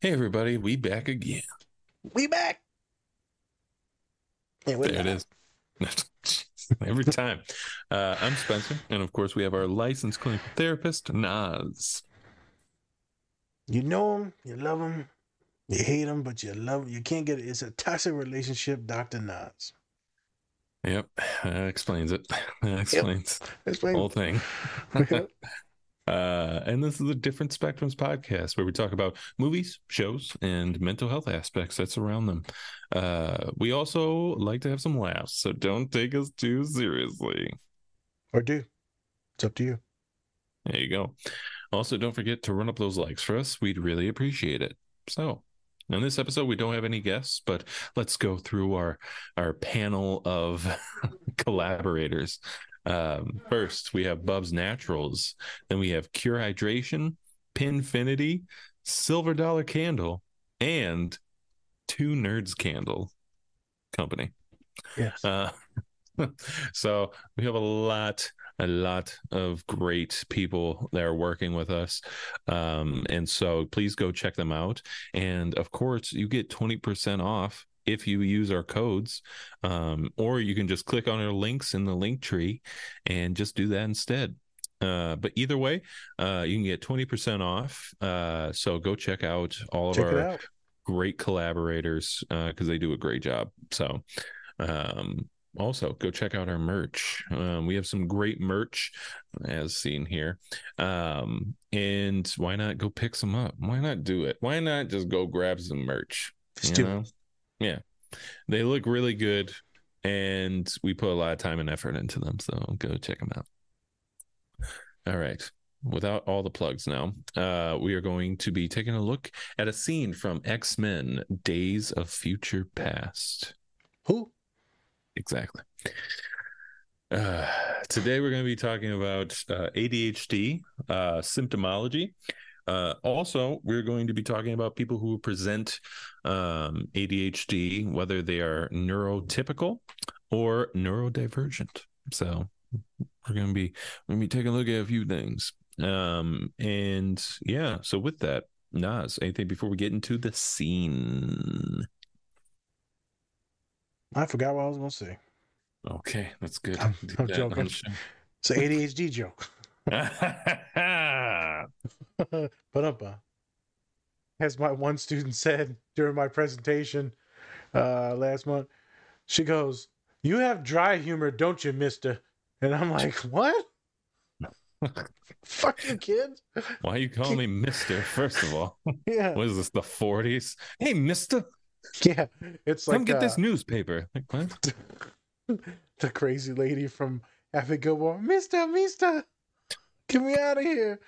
Hey everybody, we back again. We back. Hey, there it is. Every time. Uh, I'm Spencer, and of course we have our licensed clinical therapist, Nas. You know him, you love him, you hate him, but you love him. You can't get it. It's a toxic relationship, Dr. Nas. Yep, that explains it. That explains yep. the whole thing. Uh, and this is a different spectrums podcast where we talk about movies, shows, and mental health aspects that surround them. Uh, we also like to have some laughs, so don't take us too seriously. Or do. It's up to you. There you go. Also, don't forget to run up those likes for us. We'd really appreciate it. So, in this episode, we don't have any guests, but let's go through our our panel of collaborators. Um, first, we have Bubs Naturals. Then we have Cure Hydration, Pinfinity, Silver Dollar Candle, and Two Nerds Candle Company. Yes. Uh, so we have a lot a lot of great people that are working with us um, and so please go check them out and of course you get 20% off if you use our codes, um, or you can just click on our links in the link tree and just do that instead. Uh, but either way, uh, you can get 20% off. Uh, so go check out all of check our great collaborators because uh, they do a great job. So, um, also go check out our merch um, we have some great merch as seen here um, and why not go pick some up why not do it why not just go grab some merch just do know? it yeah. They look really good and we put a lot of time and effort into them. So go check them out. All right. Without all the plugs now, uh, we are going to be taking a look at a scene from X Men Days of Future Past. Who? Exactly. Uh, today we're going to be talking about uh, ADHD uh, symptomology uh, also, we're going to be talking about people who present um, ADHD, whether they are neurotypical or neurodivergent. So we're going to be we're going to be taking a look at a few things. Um, and yeah, so with that, Nas, anything before we get into the scene? I forgot what I was going to say. Okay, that's good. I'm, I'm joking. It's an ADHD joke. As my one student said during my presentation uh, last month, she goes, "You have dry humor, don't you, Mister?" And I'm like, "What?" Fucking kid. Why you calling me Mister? First of all, yeah. What is this? The 40s? Hey, Mister. Yeah, it's Come like get uh, this newspaper. Like what? the crazy lady from Happy Gilmore, Mister, Mister, get me out of here.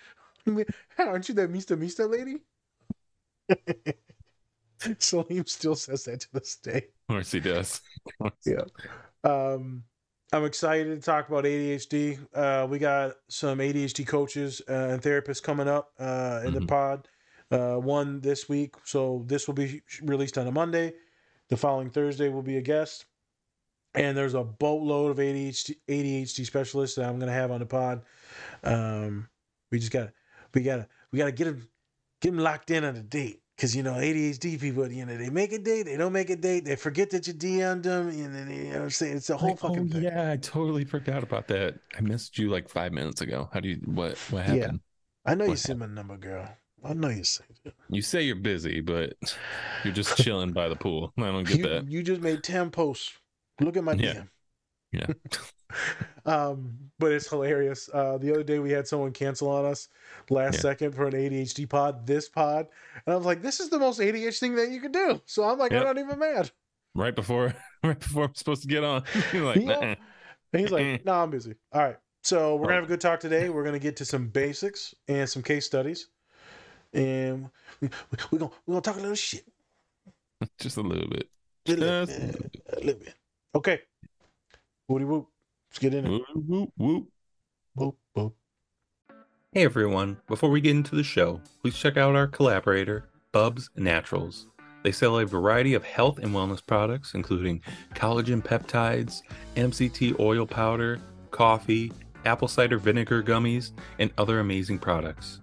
Aren't you that Mista Mista lady? Salim still says that to this day. Of course he does. yeah. Um, I'm excited to talk about ADHD. Uh, we got some ADHD coaches uh, and therapists coming up uh, in mm-hmm. the pod. Uh, one this week, so this will be released on a Monday. The following Thursday will be a guest, and there's a boatload of ADHD ADHD specialists that I'm going to have on the pod. Um, we just gotta, we gotta we gotta get them get them locked in on a date. Cause you know ADHD people, you know they make a date, they don't make a date, they forget that you DM'd them, and then you know what I'm saying it's a whole like, fucking oh, thing. Yeah, I totally forgot about that. I missed you like five minutes ago. How do you what what happened? Yeah. I know what you sent my number, girl. I know you say it. You say you're busy, but you're just chilling by the pool. I don't get you, that. You just made ten posts. Look at my yeah. DM. Yeah. um, but it's hilarious. Uh, the other day we had someone cancel on us last yeah. second for an ADHD pod, this pod, and I was like, "This is the most ADHD thing that you could do." So I'm like, yep. I'm not even mad. Right before, right before I'm supposed to get on, you're like, yeah. and he's like, "No, nah, I'm busy." All right, so we're gonna have a good talk today. We're gonna get to some basics and some case studies, and we, we, are gonna we're gonna talk a little shit, just a little bit, just a little, bit. A little bit. Okay. Woody whoop. Let's get in it. Whoop, whoop, whoop. Whoop, whoop. Hey everyone, before we get into the show, please check out our collaborator, Bubs Naturals. They sell a variety of health and wellness products, including collagen peptides, MCT oil powder, coffee, apple cider vinegar gummies, and other amazing products.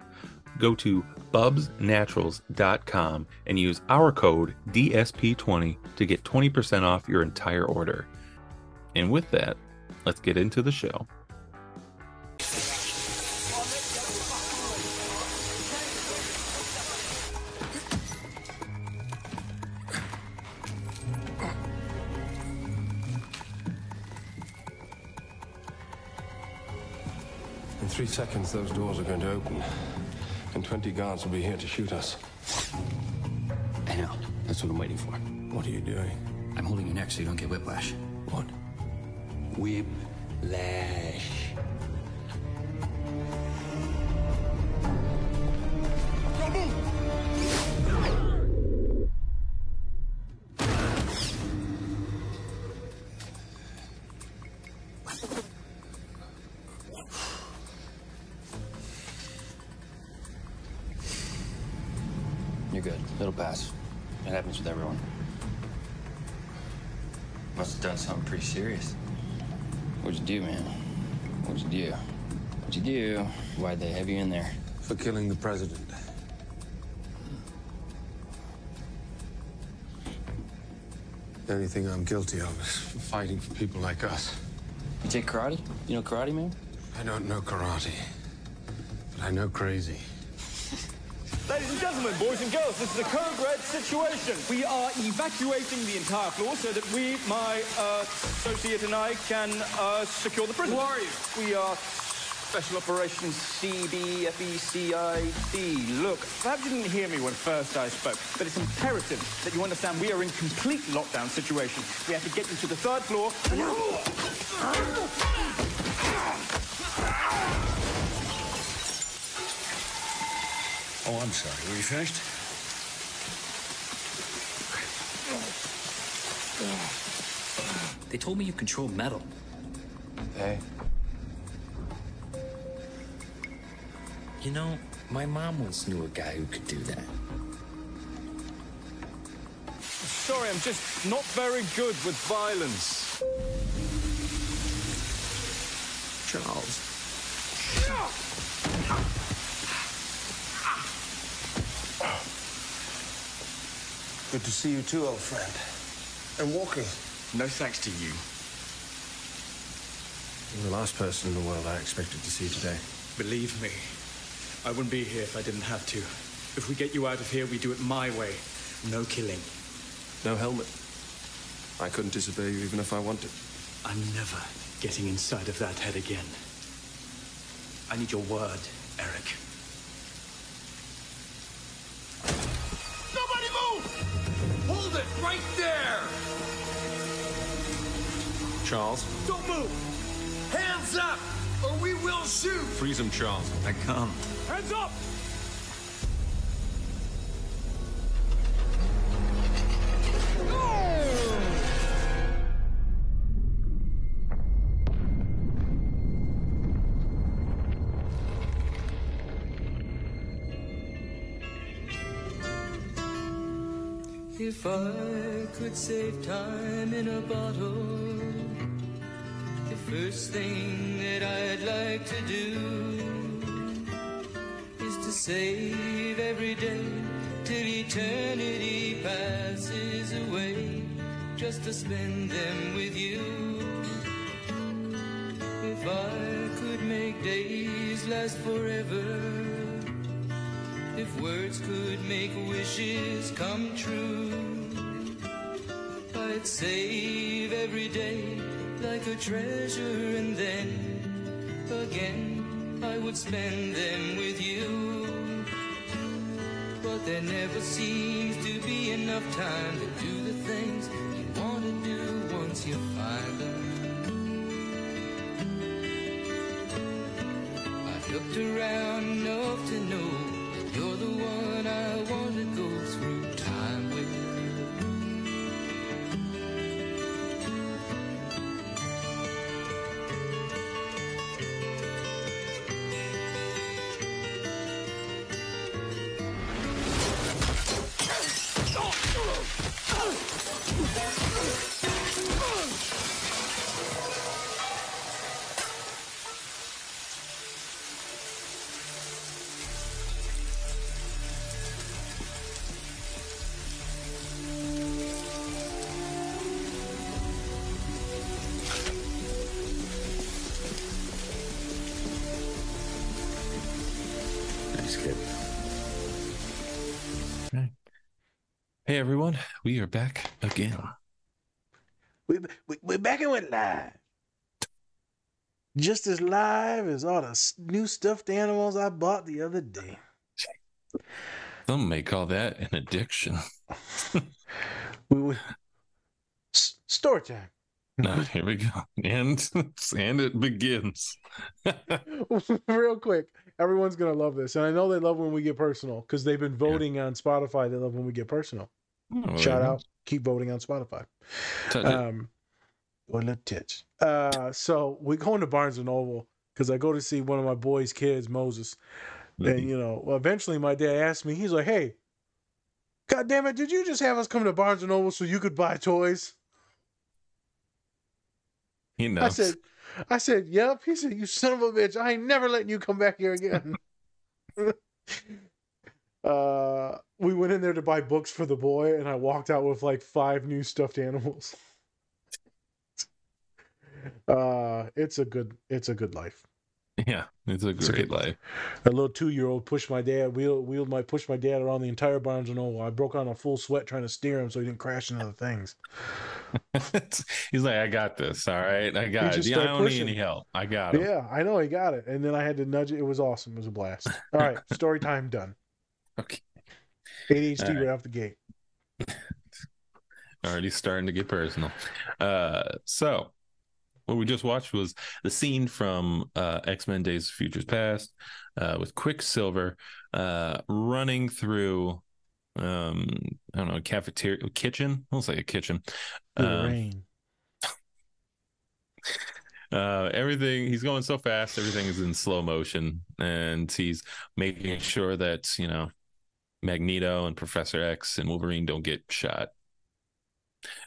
go to bubsnaturals.com and use our code DSP20 to get 20% off your entire order. And with that, let's get into the show. In three seconds, those doors are going to open, and 20 guards will be here to shoot us. I know. That's what I'm waiting for. What are you doing? I'm holding your neck so you don't get whiplash. What? Whiplash. Why'd they have you in there? For killing the president. The only thing I'm guilty of is fighting for people like us. You take karate? You know karate, man? I don't know karate, but I know crazy. Ladies and gentlemen, boys and girls, this is a code red situation. We are evacuating the entire floor so that we, my uh, associate and I, can uh, secure the prison. Who are you? We are Special Operations CBFECID. Look, perhaps you didn't hear me when first I spoke, but it's imperative that you understand we are in complete lockdown situation. We have to get you to the third floor. Oh, I'm sorry. Were you finished? They told me you control metal. Hey? You know, my mom once knew a guy who could do that. Sorry, I'm just not very good with violence. Charles. Good to see you too, old friend. And walking. No thanks to you. You're the last person in the world I expected to see today. Believe me, I wouldn't be here if I didn't have to. If we get you out of here, we do it my way. No killing. No helmet. I couldn't disobey you even if I wanted. I'm never getting inside of that head again. I need your word, Erik. Nobody move! Hold it right there! Charles? Don't move! Hands up, or we will shoot! Freeze him, Charles. I come. Hands up! If I could save time in a bottle, the first thing that I'd like to do is to save every day till eternity passes away, just to spend them with you. If I could make days last forever. If words could make wishes come true, I'd save every day like a treasure, and then again I would spend them with you. But there never seems to be enough time to do the things you want to do once you find them. I've looked around Hey everyone, we are back again. We, we, we're back and went live. Just as live as all the new stuffed animals I bought the other day. Some may call that an addiction. We, we, s- story time. No, here we go. And and it begins. Real quick, everyone's gonna love this, and I know they love when we get personal because they've been voting on Spotify. They love when we get personal. Oh, Shout out, keep voting on Spotify. Touch. Um, or little titch. Uh, so we're going to Barnes and Noble because I go to see one of my boys' kids, Moses, Mm-hmm. and you know, eventually my dad asked me, he's like, "Hey, God damn it, did you just have us come to Barnes and Noble so you could buy toys?" he knows. I said, I said, yep. He said, you son of a bitch. I ain't never letting you come back here again. uh, we went in there to buy books for the boy, and I walked out with like five new stuffed animals. Uh, it's a good, it's a good life. yeah, it's a a great good- life. A little two-year-old pushed my dad, wheeled, wheeled my, pushed my dad around the entire Barnes and Noble. I broke out in a full sweat trying to steer him so he didn't crash into the things. He's like, I got this. All right, I got it. Yeah, I don't need any help. I got it. Yeah, I know he got it, and then I had to nudge it. It was awesome. It was a blast. All right, story time done. Okay. ADHD All right. right. off the gate. already starting to get personal. Uh, so what we just watched was the scene from uh, X Men: Days of Futures Past uh, with Quicksilver uh, running through. Um, I don't know, cafeteria, kitchen. Looks like a kitchen. Um, rain. uh everything he's going so fast everything is in slow motion and he's making sure that you know magneto and professor x and wolverine don't get shot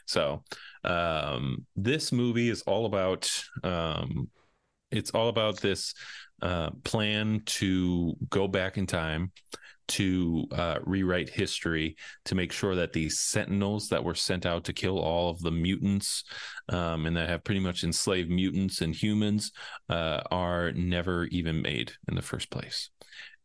so um this movie is all about um it's all about this uh plan to go back in time to uh, rewrite history to make sure that the sentinels that were sent out to kill all of the mutants um, and that have pretty much enslaved mutants and humans uh, are never even made in the first place.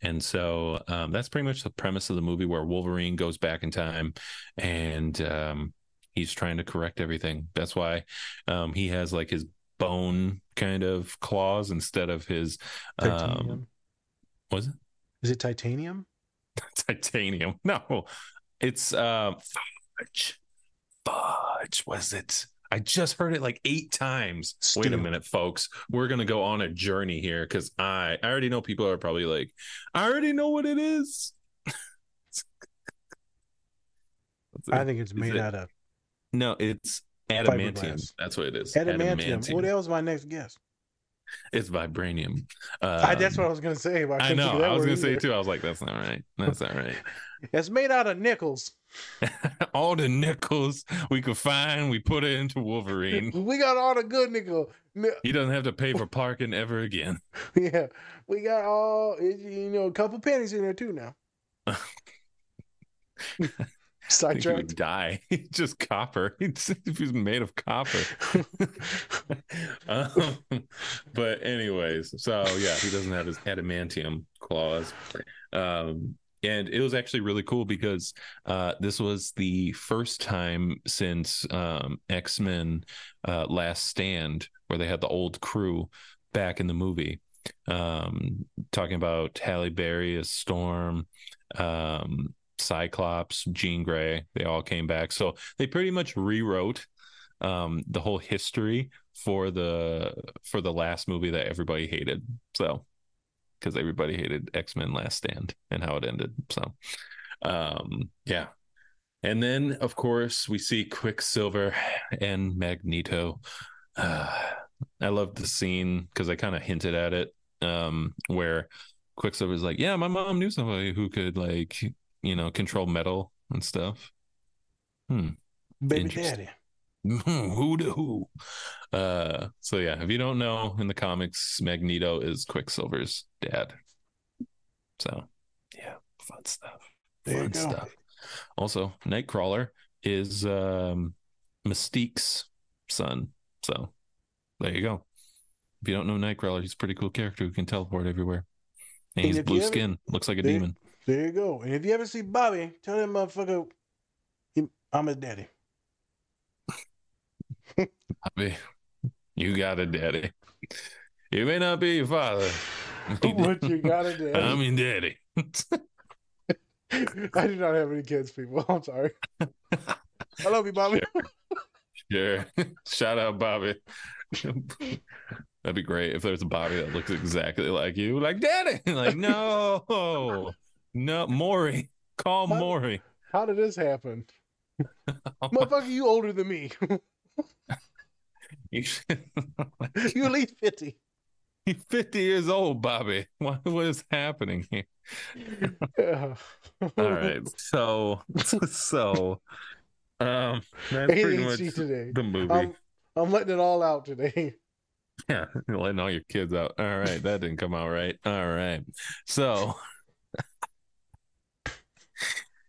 And so um, that's pretty much the premise of the movie where Wolverine goes back in time and um, he's trying to correct everything. That's why um, he has like his bone kind of claws instead of his um, Titanium. was it Is it titanium? titanium? No, it's uh, fudge. Fudge was it? I just heard it like eight times. Wait a minute, folks. We're gonna go on a journey here because I I already know people are probably like, I already know what it is. I think it's made it- out of No, it's adamantium. Fiberglass. That's what it is. adamantium. Well, that was my next guess. It's vibranium. I, that's Um, what I was going to say. I, I know. I was gonna say too. I was like, that's not right. That's not right. It's made out of nickels. all the nickels we could find, we put it into Wolverine. We got all the good nickel. He doesn't have to pay for parking ever again. Yeah, we got all you know, a couple pennies in there too now. I think he Sidetracked. would die. Just copper. He's, he's made of copper. um, but anyways, so yeah, he doesn't have his adamantium claws. Um, and it was actually really cool because uh, this was the first time since um, X Men uh, Last Stand where they had the old crew back in the movie. Um, talking about Halle Berry as Storm, um, Cyclops, Jean Grey, they all came back. So they pretty much rewrote um, the whole history for the for the last movie that everybody hated. So because everybody hated X-Men Last Stand and how it ended. So um yeah. And then of course we see Quicksilver and Magneto. Uh, I love the scene because I kind of hinted at it um where Quicksilver's like, Yeah, my mom knew somebody who could like, you know, control metal and stuff. Hmm. Baby daddy. who to who? Uh, so yeah, if you don't know, in the comics, Magneto is Quicksilver's dad. So yeah, fun stuff. There fun stuff. Also, Nightcrawler is um, Mystique's son. So there you go. If you don't know Nightcrawler, he's a pretty cool character who can teleport everywhere. And he's blue ever- skin. Looks like a There- demon. There you go. And if you ever see Bobby, tell that motherfucker he- I'm his daddy. Bobby, you got a daddy. You may not be your father. But you got a daddy. I mean, daddy. I do not have any kids, people. I'm sorry. I love you, Bobby. Sure. Shout out, Bobby. That'd be great if there's a Bobby that looks exactly like you. Like, daddy. Like, no, no, Maury. Call How- Maury. How did this happen? Motherfucker, you older than me. You should- you at least 50. You're 50 years old, Bobby. What, what is happening here? Yeah. All right. So, so, um, that's pretty much today. the movie. I'm, I'm letting it all out today. Yeah, you're letting all your kids out. All right, that didn't come out right. All right, so,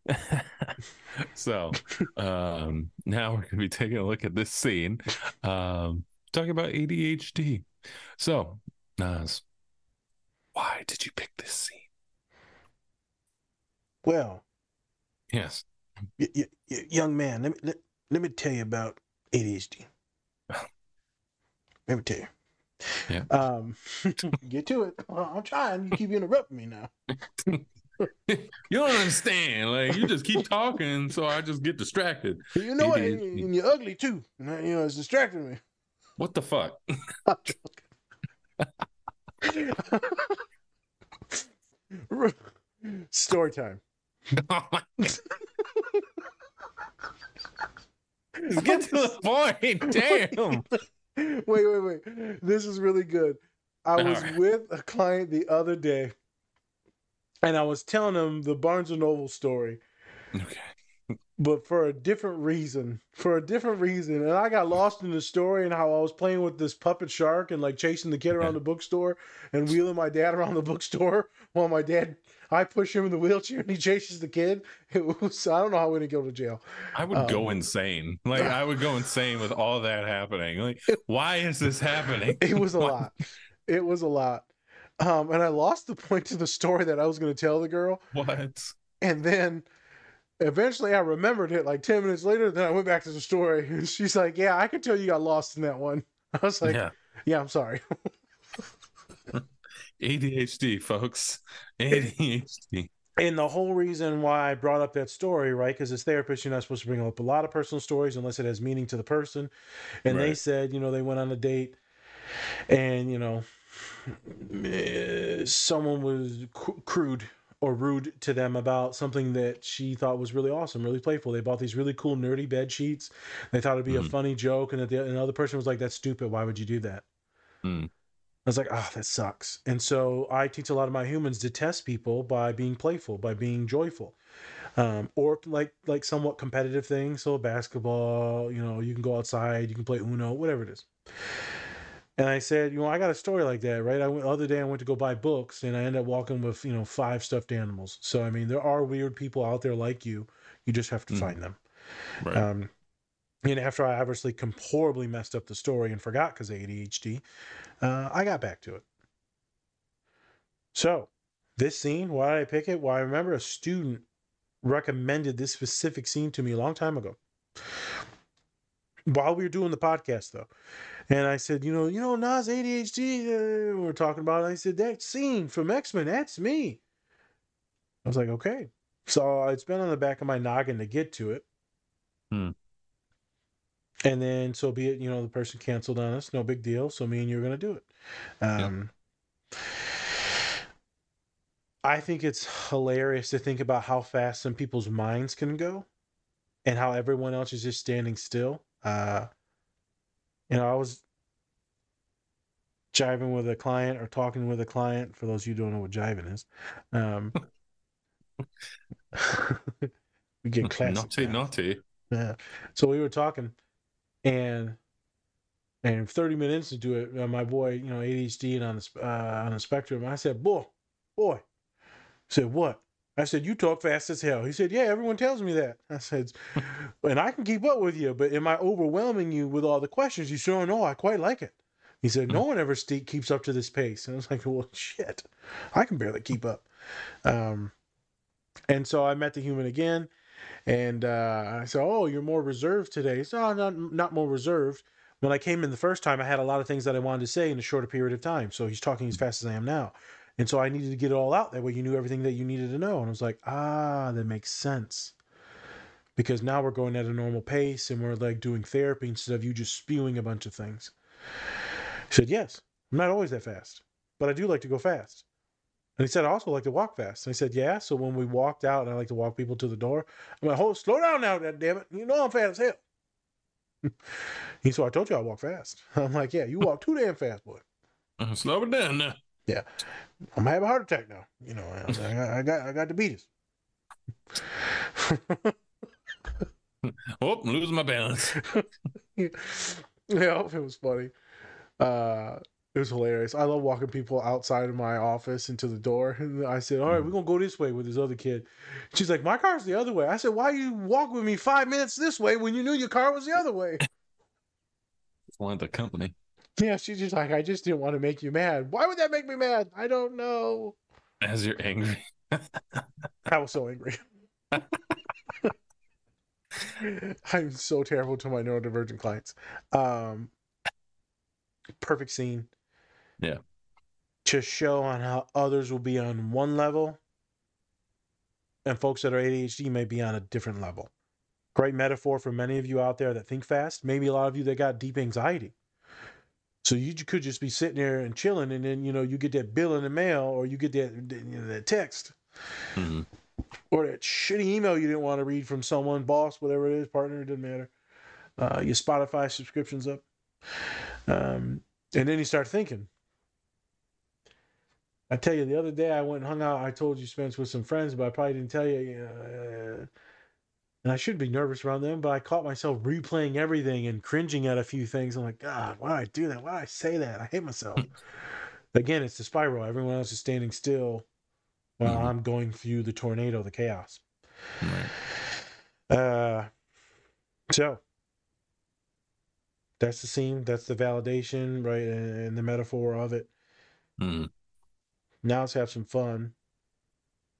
so, um, now we're gonna be taking a look at this scene, um, talking about ADHD. So, Nas, why did you pick this scene? Well, Yes. y- y- y- young man, let me, let, let me tell you about ADHD. Let me tell you. Yeah. Um, get to it. I'm trying. You keep interrupting me now. You don't understand. Like you just keep talking, so I just get distracted. You know what? And, and you're ugly too. You know, it's distracting me. What the fuck? Story time. Oh get to the point. Damn. Wait, wait, wait. This is really good. I was Alright. with a client the other day, and I was telling him the Barnes and Noble story, Okay. but for a different reason. For a different reason, and I got lost in the story and how I was playing with this puppet shark and like chasing the kid around the bookstore and wheeling my dad around the bookstore while my dad. I push him in the wheelchair and he chases the kid. It was I don't know how we didn't go to jail. I would Um, go insane. Like I would go insane with all that happening. Like, why is this happening? It was a lot. It was a lot. Um, and I lost the point to the story that I was going to tell the girl. What? And then eventually I remembered it like 10 minutes later. Then I went back to the story and she's like, Yeah, I could tell you got lost in that one. I was like, Yeah, yeah. I'm sorry. ADHD, folks. ADHD. And the whole reason why I brought up that story, right? Because as therapists, you're not supposed to bring up a lot of personal stories unless it has meaning to the person. And they said, you know, they went on a date and, you know, someone was cr- crude or rude to them about something that she thought was really awesome, really playful. They bought these really cool nerdy bed sheets. They thought it'd be a Mhm. funny joke, and that the another person was like, "That's stupid. Why would you do that?" Hmm. I was like, "Ah, that sucks." And so I teach a lot of my humans to test people by being playful, by being joyful, um, or like like somewhat competitive things. So basketball, you know, you can go outside, you can play Uno, whatever it is. And I said, you know, I got a story like that, right? I went the other day I went to go buy books and I ended up walking with, you know, five stuffed animals. So I mean, there are weird people out there like you. You just have to Mhm. find them. Right. Um, and after I obviously com- horribly messed up the story and forgot because ADHD, uh, I got back to it. So, this scene, why did I pick it? Well, I remember a student recommended this specific scene to me a long time ago. While we were doing the podcast, though, and I said, you know, you know, Nas ADHD. Uh, we we're talking about. It. I said that scene from X Men. That's me. I was like, okay. So it's been on the back of my noggin to get to it. Hmm. And then, so be it. You know, the person canceled on us. No big deal. So me and you are going to do it. Um, I think it's hilarious to think about how fast some people's minds can go, and how everyone else is just standing still. Uh, you know, I was jiving with a client or talking with a client. For those of you who don't know what jiving is, um, we get classic. naughty, now. naughty. Yeah. So we were talking, and and 30 minutes into it, uh, my boy, you know, ADHD and on the uh, on the spectrum. I said, "Boy, boy," I said, "What?" I said, "You talk fast as hell." He said, "Yeah, everyone tells me that." I said, "And I can keep up with you, but am I overwhelming you with all the questions? You sure know I quite like it." He said, "No one ever ste- keeps up to this pace." And I was like, "Well, shit, I can barely keep up." Um, and so I met the human again, and uh, I said, "Oh, you're more reserved today." So "Oh, not not more reserved. When I came in the first time, I had a lot of things that I wanted to say in a shorter period of time. So he's talking as fast as I am now, and so I needed to get it all out. That way, you knew everything that you needed to know. And I was like, "Ah, that makes sense." Because now we're going at a normal pace and we're like doing therapy instead of you just spewing a bunch of things. He said, Yes, I'm not always that fast, but I do like to go fast. And he said, I also like to walk fast. And I said, Yeah. So when we walked out, and I like to walk people to the door, I'm like, Hold, slow down now, damn it. You know I'm fast as hell. he said, I told you I walk fast. I'm like, Yeah, you walk too damn fast, boy. Uh, Slow it down now. Yeah. I'm gonna have a heart attack now. You know, I, I got, I got, I got diabetes. Oh, I'm losing my balance. yeah, it was funny. Uh, it was hilarious. I love walking people outside of my office into the door. And I said, All right, we're going to go this way with this other kid. She's like, My car's the other way. I said, Why you walk with me five minutes this way when you knew your car was the other way? Want the company. Yeah, she's just like, I just didn't want to make you mad. Why would that make me mad? I don't know. As you're angry. I was so angry. I'm so terrible to my neurodivergent clients. Um, perfect scene. Yeah. To show on how others will be on one level and folks that are ADHD may be on a different level. Great metaphor for many of you out there that think fast. Maybe a lot of you that got deep anxiety. So you could just be sitting there and chilling, and then you know you get that bill in the mail, or you get that you know, that text, Mhm. or that shitty email you didn't want to read from someone, boss, whatever it is, partner, it doesn't matter. Uh, your Spotify subscriptions up, um, and then you start thinking. I tell you, the other day I went and hung out. I told you, Spence, with some friends, but I probably didn't tell you. Uh, and I should be nervous around them, but I caught myself replaying everything and cringing at a few things. I'm like, God, why did I do that? Why did I say that? I hate myself. Again, it's the spiral. Everyone else is standing still while Mhm. I'm going through the tornado, the chaos. Right. Uh, so that's the scene. That's the validation, right? And, the metaphor of it. Mhm. Now let's have some fun.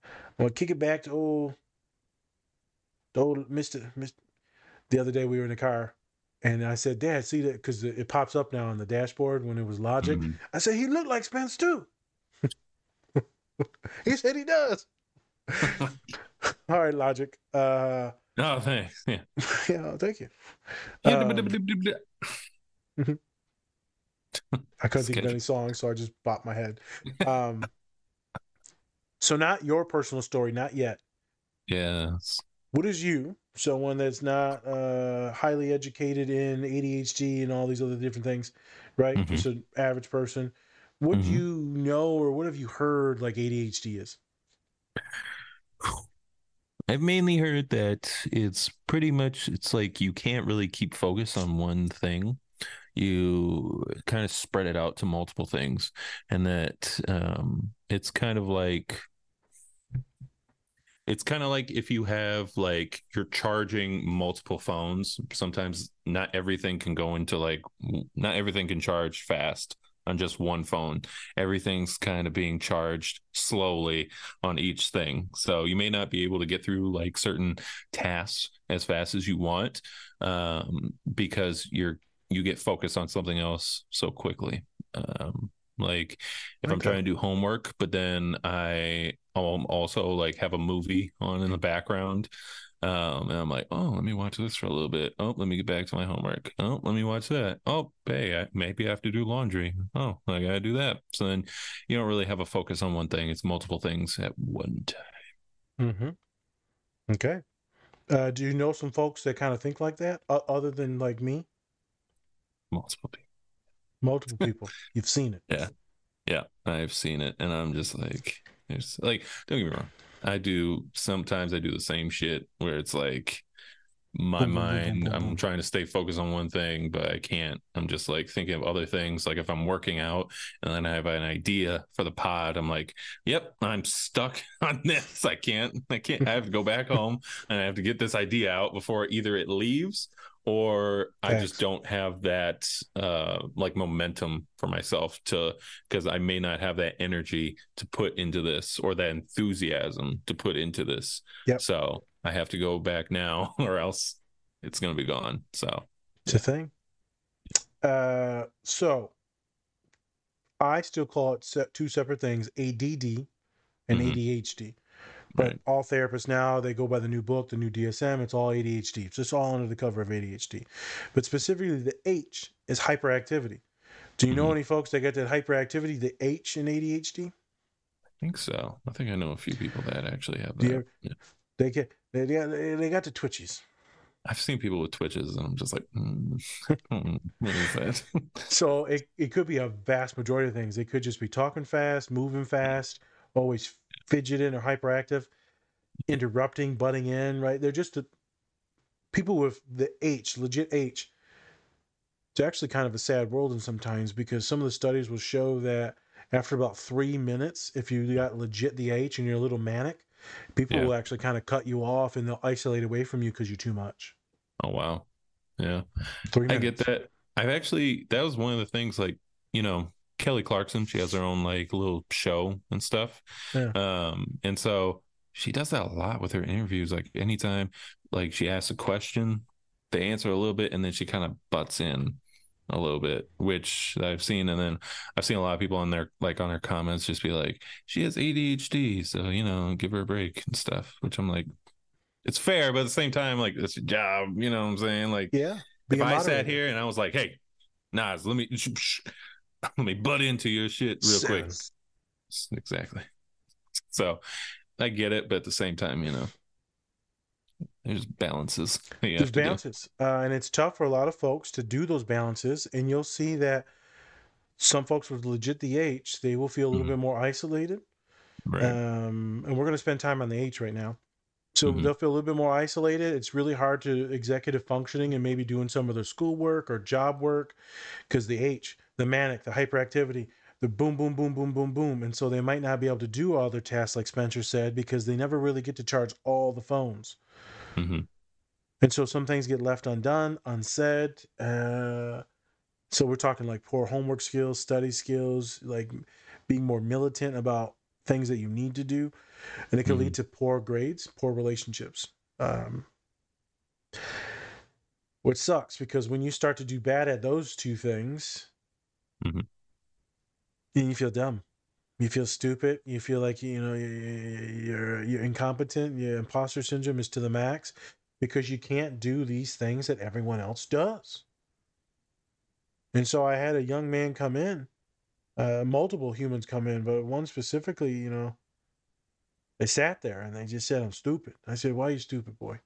I'm gonna kick it back to old, to Mister. Mr. The other day we were in the car, and I said, "Dad, see that?" Because it pops up now on the dashboard when it was Logic. Mhm. I said, "He looked like Spence too." he said he does. All right, Logic. Uh, Oh, thanks. Yeah. yeah, thank you. Um, blah. I couldn't think of any songs, so I just bopped my head. Um, so not your personal story, not yet. Yes. What is you, someone that's not uh, highly educated in ADHD and all these other different things, right? Mhm. Just an average person. What do Mhm. you know, or what have you heard like ADHD is? I've mainly heard that it's pretty much it's like you can't really keep focus on one thing. You kind of spread it out to multiple things, and that um, it's kind of like it's kind of like if you have like you're charging multiple phones. Sometimes not everything can go into like not everything can charge fast on just one phone. Everything's kind of being charged slowly on each thing. So you may not be able to get through like certain tasks as fast as you want um, because you're you get focused on something else so quickly. Um, like if I'm trying to do homework, but then I um, also like have a movie on in the background. Um, and I'm like, oh, let me watch this for a little bit. Oh, let me get back to my homework. Oh, let me watch that. Oh, hey, I, maybe I have to do laundry. Oh, I gotta do that. So then you don't really have a focus on one thing. It's multiple things at one time. Mm-hmm. Okay. Uh, do you know some folks that kind of think like that, o- other than like me? Multiple people. Multiple people. You've seen it. Yeah. Yeah, I've seen it, and I'm just like, it's like, don't get me wrong. I do sometimes I do the same shit where it's like my Boom, boom, boom, boom, mind i'm trying to stay focused on one thing but i can't. I'm just like thinking of other things. Like if i'm working out and then i have an idea for the pod i'm like yep i'm stuck on this. I can't i can't i have to go back home and i have to get this idea out before either it leaves or i just don't have that uh like momentum for myself to because i may not have that energy to put into this or that enthusiasm to put into this Yep. so I have to go back now, or else it's gonna be gone. So It's a thing. Uh, so I still call it two separate things: ADD and Mhm. ADHD. But Right. all therapists now they go by the new book, the new DSM. It's all ADHD. So it's just all under the cover of ADHD. But specifically, the H is hyperactivity. Do you know Mhm. any folks that get that hyperactivity, the H in ADHD? I think so. I think I know a few people that actually have that. you- Yeah. They get they, they, got- got the twitchies. I've seen people with twitches, and I'm just like, mm, what is that? So it, it could be a vast majority of things. They could just be talking fast, moving fast, always fidgeting or hyperactive, interrupting, butting in, right? They're just the people with the H, legit H. It's actually kind of a sad world in sometimes because some of the studies will show that after about three minutes, if you got legit the H and you're a little manic, people Yeah. will actually kind of cut you off and they'll isolate away from you because you're too much. oh wow, yeah, Three I get that. I've actually that was one of the things like you know Kelly Clarkson. She has her own like little show and stuff. Yeah. Um, and so she does that a lot with her interviews. Like anytime, like she asks a question, they answer a little bit, and then she kind of butts in a little bit, which I've seen. And then I've seen a lot of people on their like on her comments just be like, "She has ADHD, so you know, give her a break and stuff." Which I'm like, it's fair, but at the same time, like it's a job. You know what I'm saying? Like, Yeah. if I sat here and I was like, "Hey, Nas, let me let me butt into your shit real quick," exactly. So I get it, but at the same time, you know, there's balances. There's have to do. balances, uh, and it's tough for a lot of folks to do those balances. And you'll see that some folks with legit the H, they will feel a little Mhm. bit more isolated. Right. Um, and we're going to spend time on the H right now. So Mhm. they'll feel a little bit more isolated. It's really hard to executive functioning and maybe doing some of their schoolwork or job work because the H, the manic, the hyperactivity, the boom, boom, boom, boom, boom, boom. And so they might not be able to do all their tasks, like Spencer said, because they never really get to charge all the phones. hmm And so some things get left undone, unsaid. Uh, so we're talking like poor homework skills, study skills, like being more militant about things that you need to do. And it can lead to poor grades, poor relationships. Um, which sucks because when you start to do bad at those two things, Mhm. then you feel dumb. You feel stupid. You feel like you know you- you're you're incompetent. Your imposter syndrome is to the max because you can't do these things that everyone else does. And so I had a young man come in, uh, multiple humans come in, but one specifically, you know, they sat there and they just said, I'm stupid. I said, Why are you stupid, boy?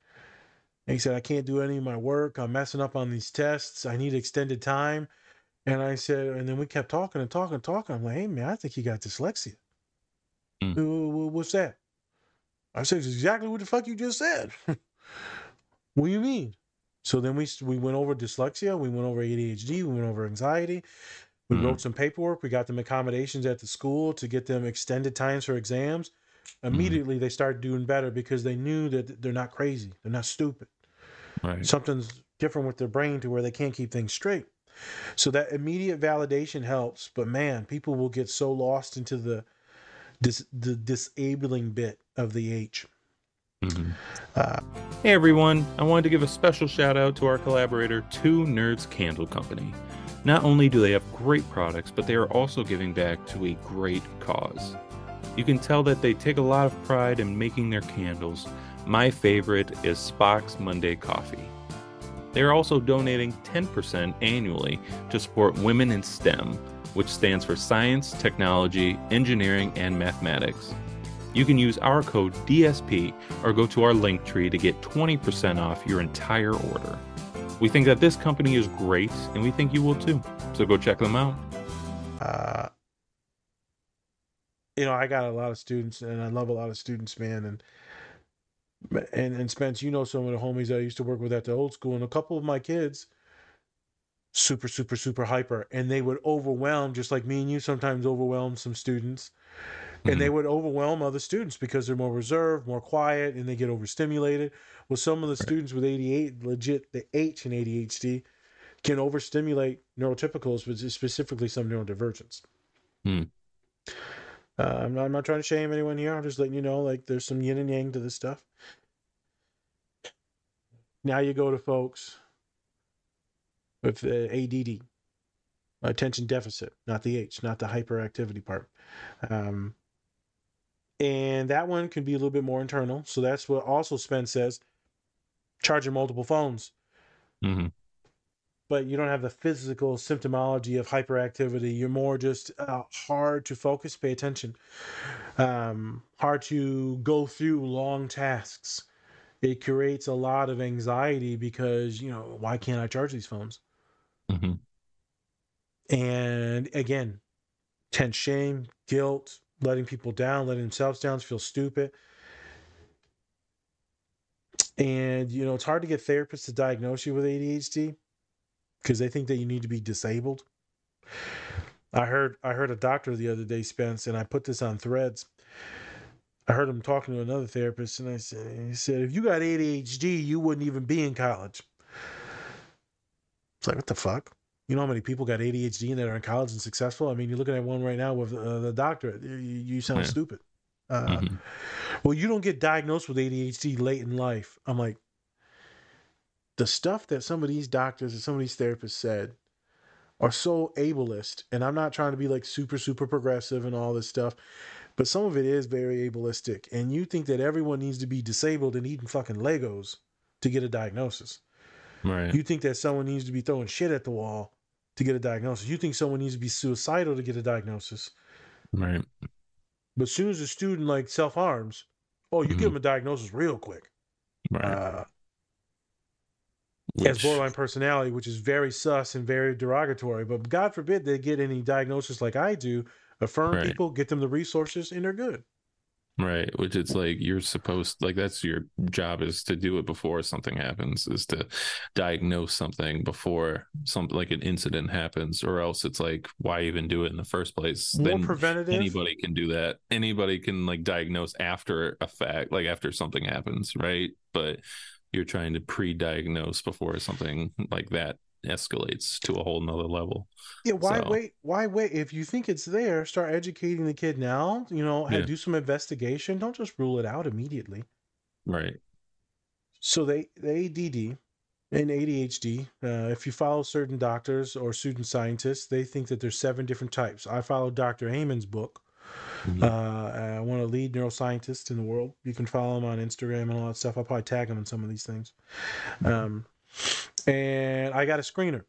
And he said, I can't do any of my work. I'm messing up on these tests. I need extended time. And I said, and then we kept talking and talking and talking. I'm like, hey, man, I think you got dyslexia. Mm. "Wh- wh- What's that? I said, "It's exactly what the fuck you just said. what do you mean? So then we we went over dyslexia, we went over ADHD, we went over anxiety. We Mhm. wrote some paperwork. We got them accommodations at the school to get them extended times for exams. Immediately, they started doing better because they knew that they're not crazy, they're not stupid Right. something's different with their brain to where they can't keep things straight. So that immediate validation helps, but man, people will get so lost into the dis, the disabling bit of the H. Mhm. Hey everyone, I wanted to give a special shout out to our collaborator, Two Nerds Candle Company. Not only do they have great products, but they are also giving back to a great cause. You can tell that they take a lot of pride in making their candles. My favorite is Spock's Monday Coffee. They are also donating 10% annually to support Women in STEM, which stands for Science, Technology, Engineering, and Mathematics. You can use our code DSP or go to our link tree to get 20% off your entire order. We think that this company is great and we think you will too. So go check them out. Uh, you know, I got a lot of students, and I love a lot of students, man. And and and Spence, you know some of the homies I used to work with at the old school, and a couple of my kids, super, super, super hyper, and they would overwhelm, just like me and you sometimes overwhelm some students, and they would overwhelm other students because they're more reserved, more quiet, and they get overstimulated. Well, some of the students with ADHD, legit the H in ADHD, can overstimulate neurotypicals, but specifically some neurodivergence. Hmm. Uh, I'm, not, I'm not trying to shame anyone here. I'm just letting you know, like, there's some yin and yang to this stuff. Now you go to folks with uh, ADD, attention deficit, not the H, not the hyperactivity part. Um, and that one can be a little bit more internal. So that's what also Spence says charging multiple phones. Mm-hmm. But you don't have the physical symptomology of hyperactivity. You're more just uh, hard to focus, pay attention, um, hard to go through long tasks. It creates a lot of anxiety because, you know, why can't I charge these phones? Mm-hmm. And again, tense shame, guilt, letting people down, letting themselves down, feel stupid. And you know, it's hard to get therapists to diagnose you with ADHD because they think that you need to be disabled. I heard I heard a doctor the other day, Spence, and I put this on threads. I heard him talking to another therapist, and I said, he said, if you got ADHD, you wouldn't even be in college. It's like, what the fuck? You know how many people got ADHD and that are in college and successful? I mean, you're looking at one right now with uh, the doctorate. You, you sound Yeah. stupid. Uh, Mhm. Well, you don't get diagnosed with ADHD late in life. I'm like, the stuff that some of these doctors and some of these therapists said are so ableist. And I'm not trying to be like super, super progressive and all this stuff, but some of it is very ableistic. And you think that everyone needs to be disabled and eating fucking Legos to get a diagnosis. Right. You think that someone needs to be throwing shit at the wall to get a diagnosis. You think someone needs to be suicidal to get a diagnosis. right. But as soon as a student like self harms, oh, you Mhm. give them a diagnosis real quick. Right. Uh, Which- as borderline personality, which is very sus and very derogatory. But God forbid they get any diagnosis like I do. Affirm Right. people, get them the resources, and they're good. Right, which it's like you're supposed like that's your job is to do it before something happens, is to diagnose something before something like an incident happens, or else it's like why even do it in the first place? More Then preventative. anybody can do that. Anybody can like diagnose after a fact, like after something happens, right? But you're trying to pre-diagnose before something like that escalates to a whole nother level. Yeah, why So- wait? Why wait? If you think it's there, start educating the kid now. You know, Yeah. do some investigation. Don't just rule it out immediately. Right. So they the ADD and ADHD. Uh, if you follow certain doctors or student scientists, they think that there's seven different types. I follow Dr. Amen's book. Mhm. Uh, uh, one of the lead neuroscientists in the world. You can follow him on Instagram and all that stuff. I'll probably tag him in some of these things. Um, and I got a screener,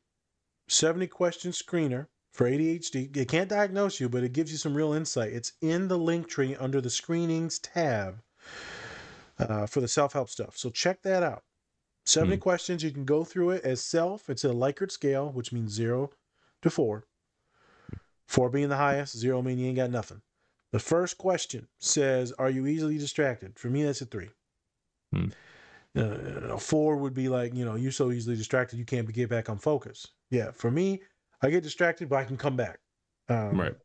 70 question screener for ADHD. It can't diagnose you, but it gives you some real insight. It's in the link tree under the screenings tab uh, for the self help stuff. So check that out. 70 questions. You can go through it as self. It's a Likert scale, which means zero to four. Four being the highest, zero meaning you ain't got nothing. The first question says, Are you easily distracted? For me, that's a three. Hmm. Uh, four would be like, you know, you're so easily distracted, you can't get back on focus. Yeah, for me, I get distracted, but I can come back. Um, Right.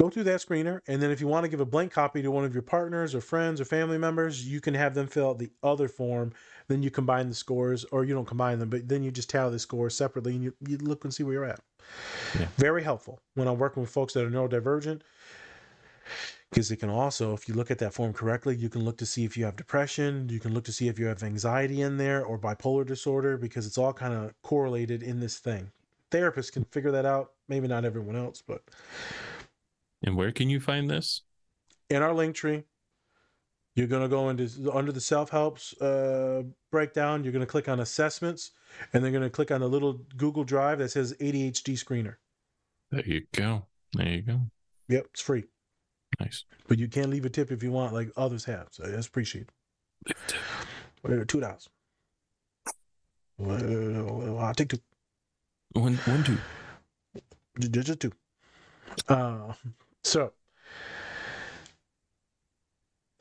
Go through that screener, and then if you want to give a blank copy to one of your partners or friends or family members, you can have them fill out the other form. Then you combine the scores, or you don't combine them, but then you just tally the scores separately and you, you look and see where you're at. Yeah. Very helpful when I'm working with folks that are neurodivergent. Because it can also, if you look at that form correctly, you can look to see if you have depression, you can look to see if you have anxiety in there or bipolar disorder, because it's all kind of correlated in this thing. Therapists can figure that out, maybe not everyone else, but And where can you find this? in our link tree, you're going to go into under the self helps uh, breakdown. You're going to click on assessments, and they're going to click on the little Google Drive that says ADHD screener. There you go. There you go. Yep, it's free, Nice. but you can leave a tip if you want, like others have. So that's appreciated. Uh, Two dollars. I'll take two. One, one, two. Ju- ju- Just two. Uh, so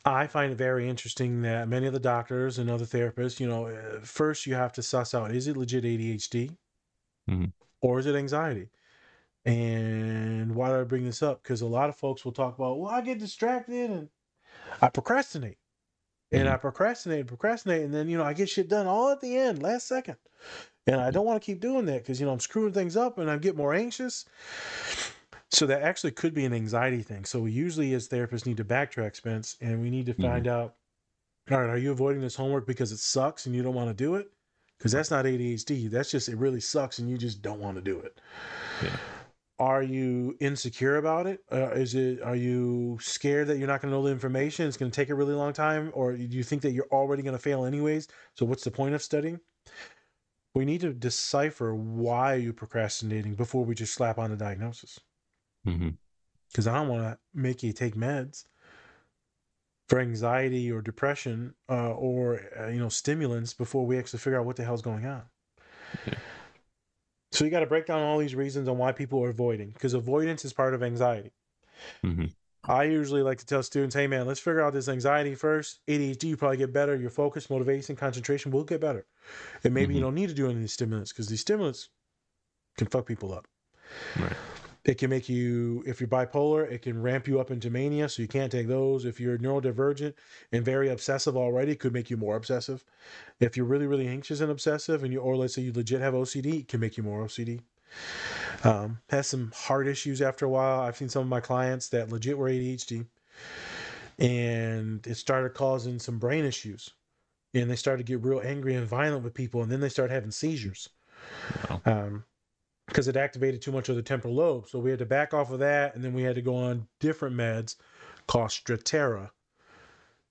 I find it very interesting that many of the doctors and other therapists, you know, uh, first you have to suss out is it legit ADHD Mhm. or is it anxiety? And why do I bring this up? Because a lot of folks will talk about, well, I get distracted and I procrastinate. And I procrastinate and procrastinate. And then, you know, I get shit done all at the end, last second. And I don't want to keep doing that because, you know, I'm screwing things up and I get more anxious. So that actually could be an anxiety thing. So we usually, as therapists, need to backtrack, Spence, and we need to find out all right, are you avoiding this homework because it sucks and you don't want to do it? Because that's not ADHD. That's just it really sucks and you just don't want to do it. Yeah. Are you insecure about it? Uh, is it? Are you scared that you're not going to know the information? It's going to take a really long time, or do you think that you're already going to fail anyways? So what's the point of studying? We need to decipher why are you procrastinating before we just slap on a diagnosis hmm because I don't want to make you take meds for anxiety or depression uh, or uh, you know stimulants before we actually figure out what the hell's going on. Yeah. So you got to break down all these reasons on why people are avoiding because avoidance is part of anxiety. hmm I usually like to tell students, "Hey man, let's figure out this anxiety first. ADHD, you probably get better. Your focus, motivation, concentration will get better, and maybe you Mhm. don't need to do any of these stimulants because these stimulants can fuck people up." Right. It can make you, if you're bipolar, it can ramp you up into mania, so you can't take those. If you're neurodivergent and very obsessive already, it could make you more obsessive. If you're really, really anxious and obsessive, and you, or let's say you legit have OCD, it can make you more OCD. Um, has some heart issues after a while. I've seen some of my clients that legit were ADHD, and it started causing some brain issues, and they started to get real angry and violent with people, and then they started having seizures. Wow. Um, because it activated too much of the temporal lobe. So we had to back off of that, and then we had to go on different meds called Strattera,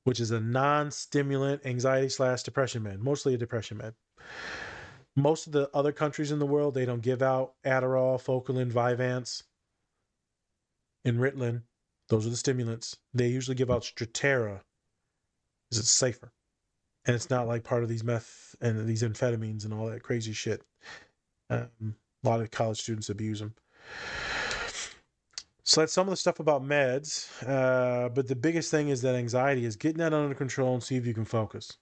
which is a non-stimulant anxiety slash depression med, mostly a depression med. Most of the other countries in the world, they don't give out Adderall, Focalin, Vyvanse, and Ritalin. Those are the stimulants. They usually give out Strattera because it's safer. And it's not like part of these meth and these amphetamines and all that crazy shit. Um, lot of college students abuse them. So that's some of the stuff about meds. Uh, but the biggest thing is that anxiety is getting that under control and see if you can focus.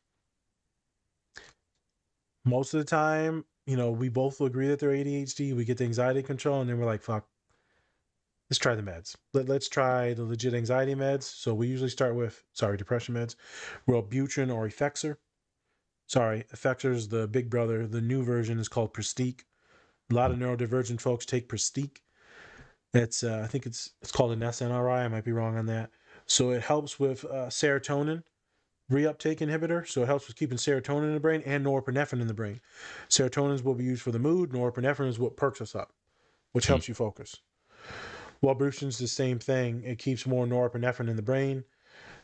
Most of the time, you know, we both agree that they're ADHD. We get the anxiety control, and then we're like, fuck, let's try the meds. Let, let's try the legit anxiety meds. So we usually start with, sorry, depression meds, Wellbutrin or Effexor. Sorry, Effexor is the big brother. The new version is called Pristiq. A lot of neurodivergent folks take Pristiq. It's uh, I think it's it's called an SNRI. I might be wrong on that. So it helps with uh, serotonin reuptake inhibitor. So it helps with keeping serotonin in the brain and norepinephrine in the brain. Serotonin is what we use for the mood. Norepinephrine is what perks us up, which helps you focus. Wellbutrin's the same thing. It keeps more norepinephrine in the brain.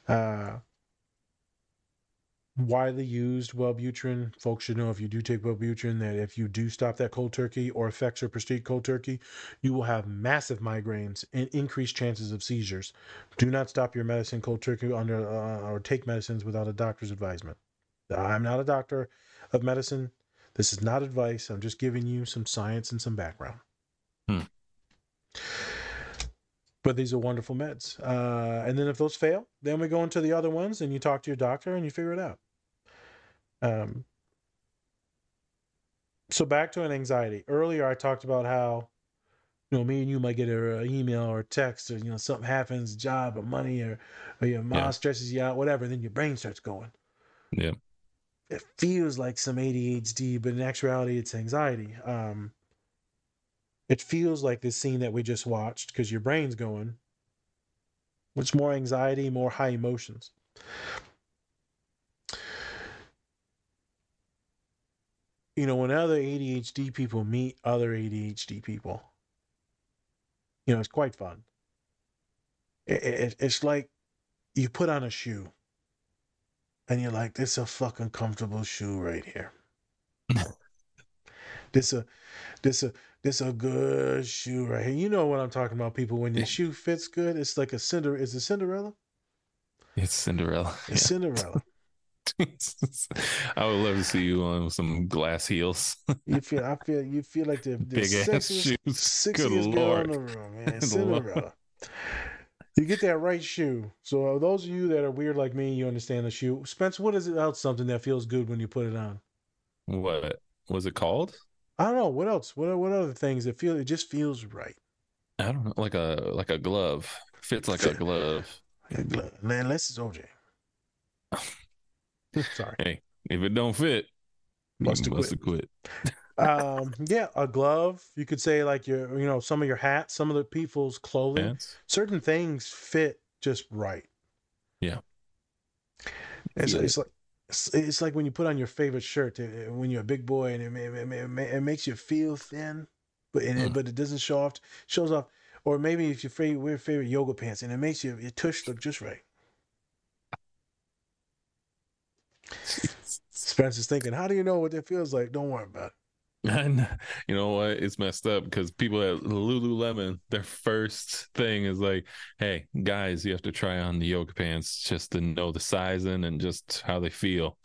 Uh, widely used Wellbutrin. Folks should know if you do take Wellbutrin that if you do stop that cold turkey or effects or Pristiq cold turkey, you will have massive migraines and increased chances of seizures. Do not stop your medicine cold turkey under uh, or take medicines without a doctor's advisement. I'm not a doctor of medicine. This is not advice. I'm just giving you some science and some background. Hmm. But these are wonderful meds. Uh, and then if those fail, then we go into the other ones and you talk to your doctor and you figure it out. Um, so back to an anxiety. Earlier, I talked about how, you know, me and you might get an email or a text or, you know, something happens, job or money or, or your mom Yeah. stresses you out, whatever. Then your brain starts going. Yeah. It feels like some ADHD, but in actuality, it's anxiety. Um, it feels like this scene that we just watched because your brain's going. It's more anxiety, more high emotions. You know, when other ADHD people meet other ADHD people, you know, it's quite fun. It, it, it's like you put on a shoe and you're like, this is a fucking comfortable shoe right here. this a this a this a good shoe right here. You know what I'm talking about, people. When your shoe fits good, it's like a cinder. Is it Cinderella? It's Cinderella. It's Cinderella. I would love to see you on some glass heels. You feel, I feel, you feel like the, the Big ass shoes. sexiest Good girl lord. in the room, man. Cinderella. You get that right shoe. So uh, those of you that are weird like me, you understand the shoe. Spence, what is it else something that feels good when you put it on? What was it called? I don't know. What else? What what other things that feel it just feels right? I don't know, like a like a glove. Fits like a glove. Man, Unless it's OJ. Sorry. Hey, if it don't fit, Must have must quit. um yeah a glove you could say like your you know some of your hats some of the people's clothing Pants. certain things fit just right Yeah. it's, Yeah. it's like it's, like when you put on your favorite shirt when you're a big boy and it, it, it, it makes you feel thin but and it, Mm. but it doesn't show off shows off or maybe if you favorite wear favorite yoga pants and it makes you your tush look just right. Spencer's thinking how do you know what that feels like? Don't worry about it And you know what? It's messed up because people at Lululemon, their first thing is like, "Hey guys, you have to try on the yoga pants just to know the sizing and just how they feel,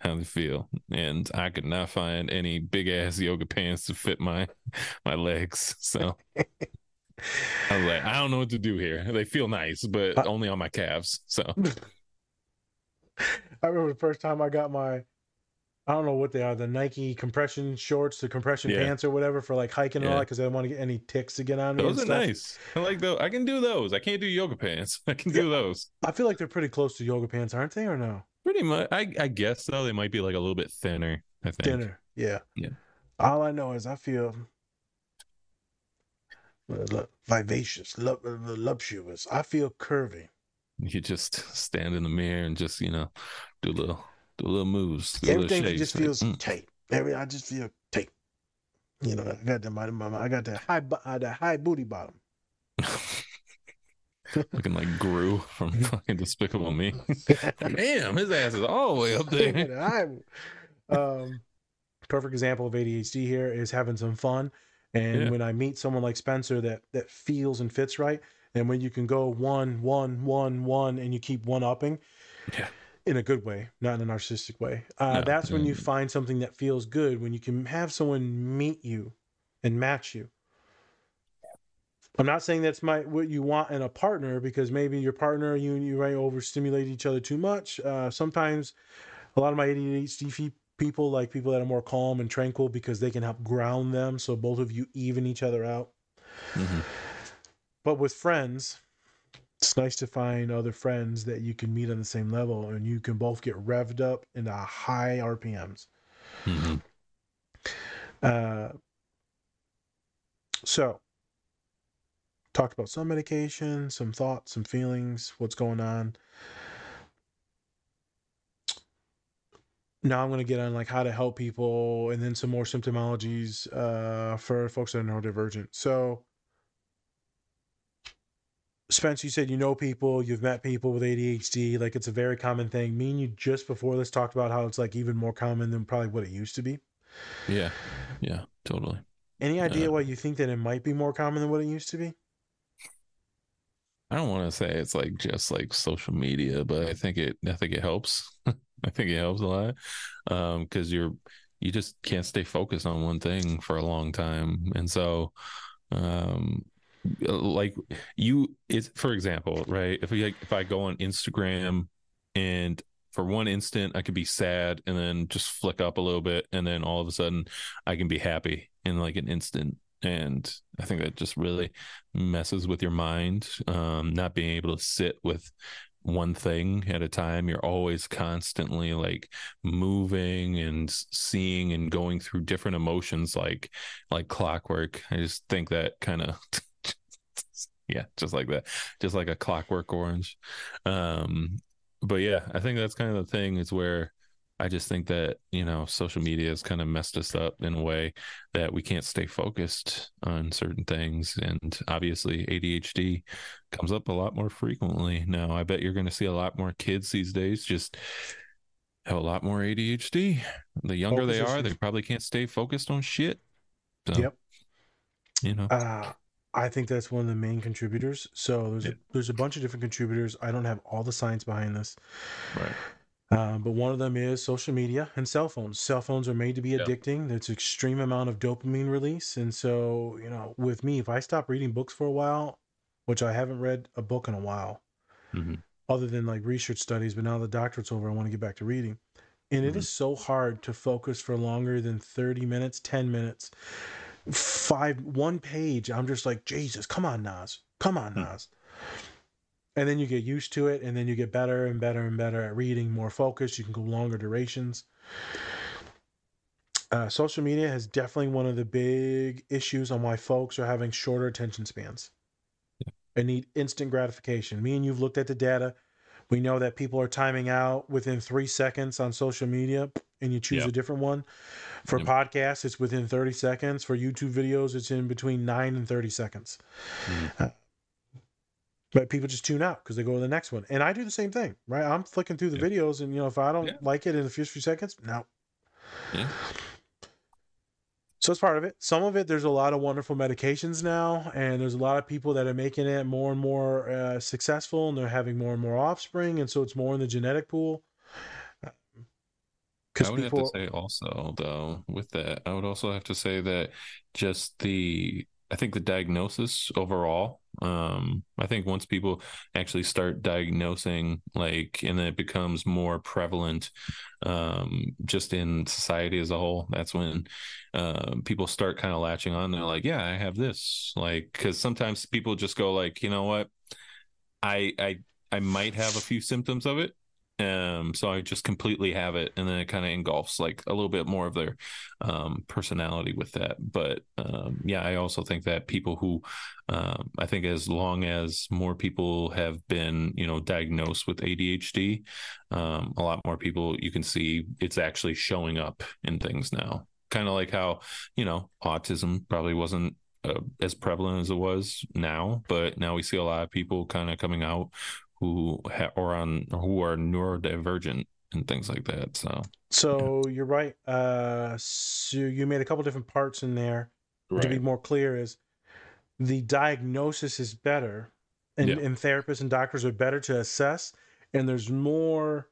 how they feel." And I could not find any big ass yoga pants to fit my my legs, so I was like, "I don't know what to do here. They feel nice, but only on my calves." So I remember the first time I got my, I don't know what they are, the Nike compression shorts, the compression Yeah. pants or whatever for like hiking and all that because I don't want to get any ticks to get on me. those are stuff. nice. I like those. I can do those. I can't do yoga pants. I can do those. I feel like they're pretty close to yoga pants, aren't they, or no? Pretty much. I I guess though they might be like a little bit thinner. I think. Dinner, yeah, Yeah. All I know is I feel vivacious, lu- voluptuous. I feel curvy. You just stand in the mirror and just you know do a little do a little moves. Do a little Everything shakes, just like, feels mm. tight. Every I just feel tight. You know, I got the my, my, I got that high uh, that high booty bottom. looking like Gru from fucking Despicable Me. Damn, his ass is all the way up there. Um, perfect example of ADHD here is having some fun. And Yeah. when I meet someone like Spencer that that feels and fits right, and when you can go one, one, one, one, and you keep one upping, Yeah. In a good way, not in a narcissistic way. Uh, No, that's when you mm. find something that feels good. When you can have someone meet you and match you. I'm not saying that's my what you want in a partner because maybe your partner you and you might overstimulate each other too much. Uh, sometimes a lot of my ADHD people like people that are more calm and tranquil because they can help ground them, so both of you even each other out. Mhm. But with friends, it's nice to find other friends that you can meet on the same level and you can both get revved up into high RPMs. Mhm. Uh, so, talked about some medication, some thoughts, some feelings, what's going on. Now I'm going to get on like how to help people and then some more symptomologies uh, for folks that are neurodivergent. So, Spence, you said you know people, you've met people with ADHD. Like it's a very common thing. Me and you just before this talked about how it's like even more common than probably what it used to be. Yeah, yeah, totally. Any idea Uh, why you think that it might be more common than what it used to be? I don't want to say it's like just like social media, but I think it I think it helps. I think it helps a lot. Um cuz you're you just can't stay focused on one thing for a long time. And so um like you it's for example, right? If we if I go on Instagram and for one instant I could be sad and then just flick up a little bit and then all of a sudden I can be happy in like an instant and I think that just really messes with your mind. Um, not being able to sit with one thing at a time. You're always constantly like moving and seeing and going through different emotions like like clockwork. I just think that kind of yeah, just like that. Just like a clockwork orange. Um but yeah, I think that's kind of the thing is where I just think that, you know, social media has kind of messed us up in a way that we can't stay focused on certain things. And obviously, ADHD comes up a lot more frequently now. I bet you're going to see a lot more kids these days just have a lot more ADHD. The younger Focus they are, they probably can't stay focused on shit. So, Yep. You know, Uh, I think that's one of the main contributors. So there's Yeah. a, there's a bunch of different contributors. I don't have all the science behind this, right. um, but one of them is social media and cell phones. Cell phones are made to be addicting. There's extreme amount of dopamine release, and so you know, with me, if I stop reading books for a while, which I haven't read a book in a while, hmm other than like research studies. But now the doctorate's over, I want to get back to reading. And it Mhm. is so hard to focus for longer than 30 minutes, 10 minutes, five, one page. I'm just like, Jesus, come on, Nas. Come on, Hmm. Nas. And then you get used to it, and then you get better and better and better at reading, more focused. You can go longer durations. Uh, social media has definitely one of the big issues on why folks are having shorter attention spans and need instant gratification. Me and you've looked at the data. We know that people are timing out within three seconds on social media, and you choose Yep. a different one. For Yep. podcasts, it's within 30 seconds. For YouTube videos, it's in between nine and 30 seconds. Mhm. Uh, but people just tune out because they go to the next one. And I do the same thing, right? I'm flicking through the Yeah. videos, and you know, if I don't Yeah. like it in the first few seconds, no. Yeah. So it's part of it. Some of it, there's a lot of wonderful medications now, and there's a lot of people that are making it more and more uh, successful, and they're having more and more offspring, and so it's more in the genetic pool. I would people, have to say also though with that, I would also have to say that just the I think the diagnosis overall, um, I think once people actually start diagnosing, like, and it becomes more prevalent, um, just in society as a whole, that's when uh, people start kind of latching on. They're like, yeah, I have this, like, because sometimes people just go like, you know what, I I I might have a few symptoms of it. Um, so I just completely have it, and then it kind of engulfs like a little bit more of their um, personality with that. But um, yeah, I also think that people who, um, I think, as long as more people have been, you know, diagnosed with ADHD, um, a lot more people you can see it's actually showing up in things now. Kind of like how you know autism probably wasn't uh, as prevalent as it was now, but now we see a lot of people kind of coming out who ha- or on who are neurodivergent and things like that. So so you're right. Uh, so you made a couple different parts in there. To be more clear, is the diagnosis is better, and, Yeah. and therapists and doctors are better to assess, and there's more.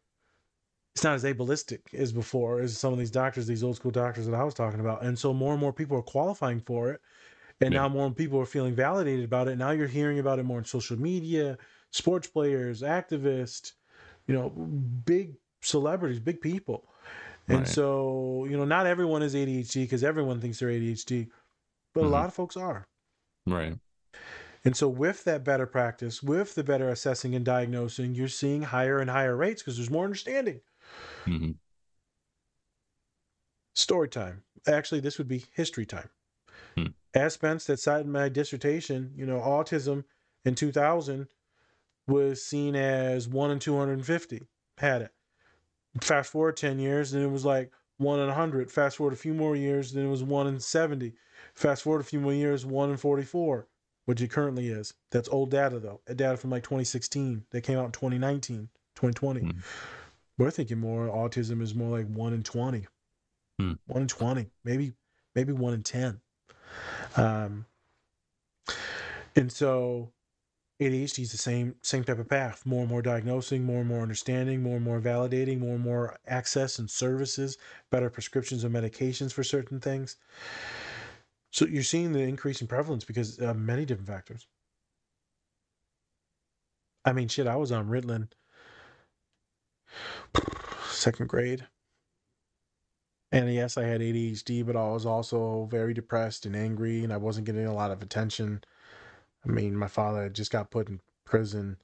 It's not as ableistic as before as some of these doctors, these old school doctors that I was talking about, and so more and more people are qualifying for it, and Yeah. now more people are feeling validated about it. Now you're hearing about it more on social media, sports players, activists, you know, big celebrities, big people. And Right. so, you know, not everyone is ADHD because everyone thinks they're ADHD, but a Mhm. lot of folks are. right, And so, with that better practice, with the better assessing and diagnosing, you're seeing higher and higher rates because there's more understanding. hmm Story time. Actually, this would be history time. As Spence, that cited my dissertation, you know, autism in 2000 was seen as one in 250 had it. Fast forward 10 years, and it was like one in 100. Fast forward a few more years, then it was one in 70. Fast forward a few more years, one in 44, which it currently is. That's old data, though. A data from like 2016 that came out in 2019, 2020. Hmm. We're thinking more autism is more like one in 20 Hmm. one in 20 maybe maybe one in 10 um and so adhd is the same same type of path more and more diagnosing more and more understanding more and more validating more and more access and services better prescriptions and medications for certain things. So you're seeing the increase in prevalence because uh, many different factors. I mean shit i was on ritalin second grade. And yes, I had ADHD, but I was also very depressed and angry, and I wasn't getting a lot of attention. I mean, my father had just got put in prison,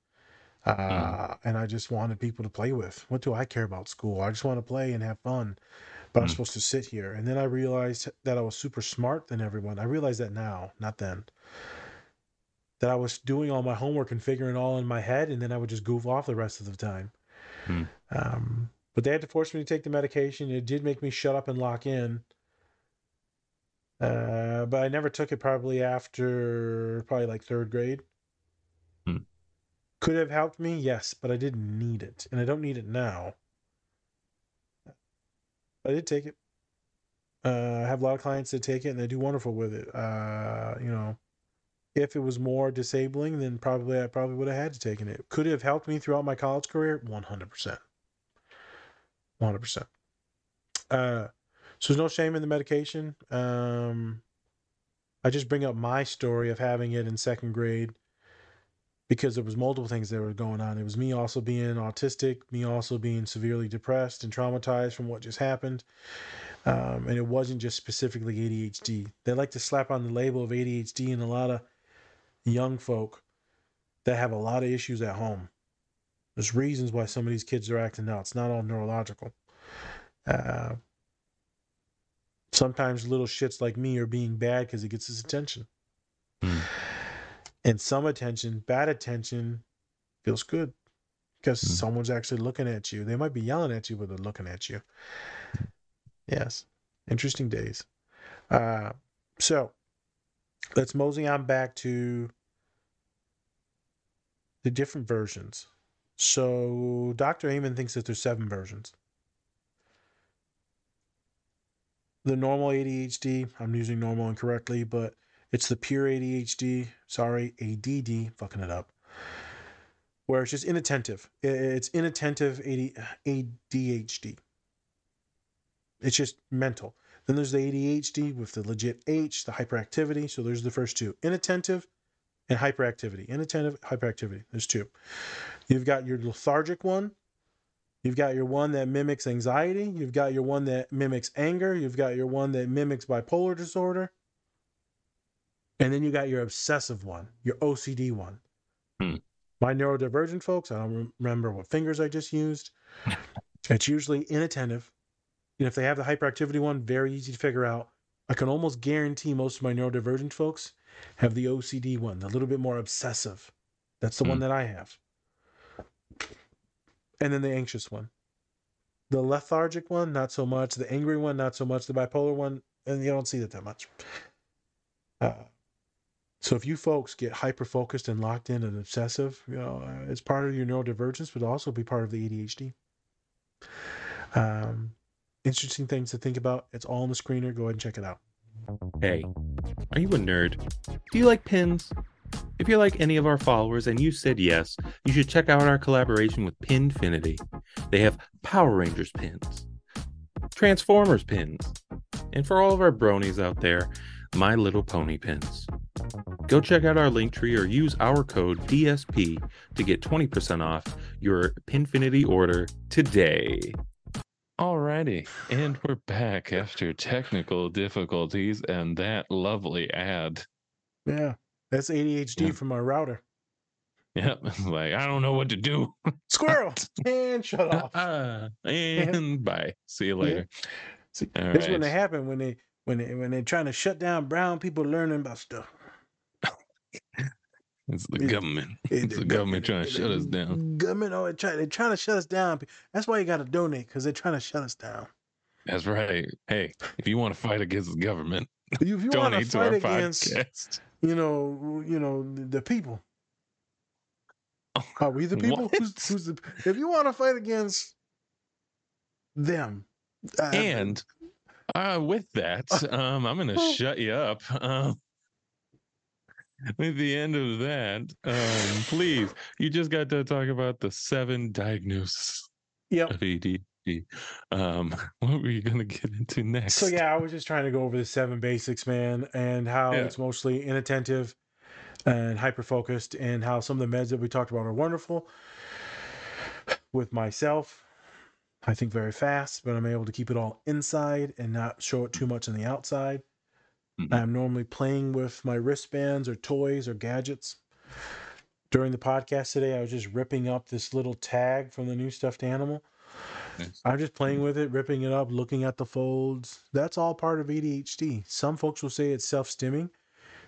uh, and I just wanted people to play with. What do I care about school? I just want to play and have fun, but I'm Mm. supposed to sit here. And then I realized that I was super smart than everyone. I realize that now, not then. That I was doing all my homework and figuring it all in my head, and then I would just goof off the rest of the time. Hmm. Um, but they had to force me to take the medication. It did make me shut up and lock in. Uh, but I never took it probably after probably like third grade. Hmm. Could have helped me, yes, but I didn't need it, and I don't need it now. I did take it. Uh, I have a lot of clients that take it, and they do wonderful with it. Uh, you know, if it was more disabling, then probably I probably would have had to taken it. Could it have helped me throughout my college career? One hundred percent. One hundred percent. Uh, so there's no shame in the medication. Um, I just bring up my story of having it in second grade, because there was multiple things that were going on. It was me also being autistic, me also being severely depressed and traumatized from what just happened. Um, and it wasn't just specifically ADHD. They like to slap on the label of ADHD and a lot of young folk that have a lot of issues at home. There's reasons why some of these kids are acting out. It's not all neurological. Uh, sometimes little shits like me are being bad because it gets his attention. Hmm. And some attention, bad attention, feels good because Hmm. someone's actually looking at you. They might be yelling at you, but they're looking at you. Yes, interesting days. Uh, so let's mosey on back to the different versions. So Dr. Amen thinks that there's seven versions. The normal ADHD, I'm using normal incorrectly, but it's the pure ADHD, sorry, ADD, fucking it up, where it's just inattentive. It's inattentive AD, ADHD. It's just mental. Then there's the ADHD with the legit H, the hyperactivity. So there's the first two inattentive and hyperactivity. Inattentive, hyperactivity. There's two. You've got your lethargic one. You've got your one that mimics anxiety. You've got your one that mimics anger. You've got your one that mimics bipolar disorder. And then you got your obsessive one, your OCD one. Hmm. My neurodivergent folks, I don't remember what fingers I just used. it's usually inattentive. And if they have the hyperactivity one, very easy to figure out. I can almost guarantee most of my neurodivergent folks have the OCD one, the little bit more obsessive. That's the one Hmm. that I have. And then the anxious one. The lethargic one, not so much. The angry one, not so much. The bipolar one, and you don't see that that much. Uh, so if you folks get hyper focused and locked in and obsessive, you know, uh, it's part of your neurodivergence, but also be part of the ADHD. Um, interesting things to think about. It's all on the screener. Go ahead and check it out. Hey, are you a nerd? Do you like pins? If you're like any of our followers and you said yes, you should check out our collaboration with Pinfinity. They have Power Rangers pins, Transformers pins, and for all of our bronies out there, My Little Pony pins. Go check out our link tree or use our code DSP to get 20% off your Pinfinity order today. Alrighty, and we're back after technical difficulties and that lovely ad. Yeah, that's ADHD Yeah. from our router. Yep, like I don't know what to do. Squirrel and shut off. Ah, and bye. See you later. See, All that's when they happen when they when they when they're trying to shut down brown people learning about stuff. It's the Yeah. government. It- It's the government trying to shut us down. Government, oh, they're they're trying to shut us down. That's why you got to donate because they're trying to shut us down. That's right. Hey, if you want to fight against the government, If you donate to our fight against, podcast. You know, you know, the, the people. Are we the people? Who's, who's the? If you want to fight against them, uh, And uh, with that, um, I'm going to shut you up. Um, with the end of that, um, please, you just got to talk about the seven diagnoses yep. of ADHD. Um, what were you going to get into next? So yeah, I was just trying to go over the seven basics, man, and how Yeah. it's mostly inattentive and hyper focused, and how some of the meds that we talked about are wonderful. With myself, I think very fast, but I'm able to keep it all inside and not show it too much on the outside. Mhm. I'm normally playing with my wristbands or toys or gadgets. During the podcast today, I was just ripping up this little tag from the new stuffed animal. Nice. I'm just playing with it, ripping it up, looking at the folds. That's all part of ADHD. Some folks will say it's self stimming.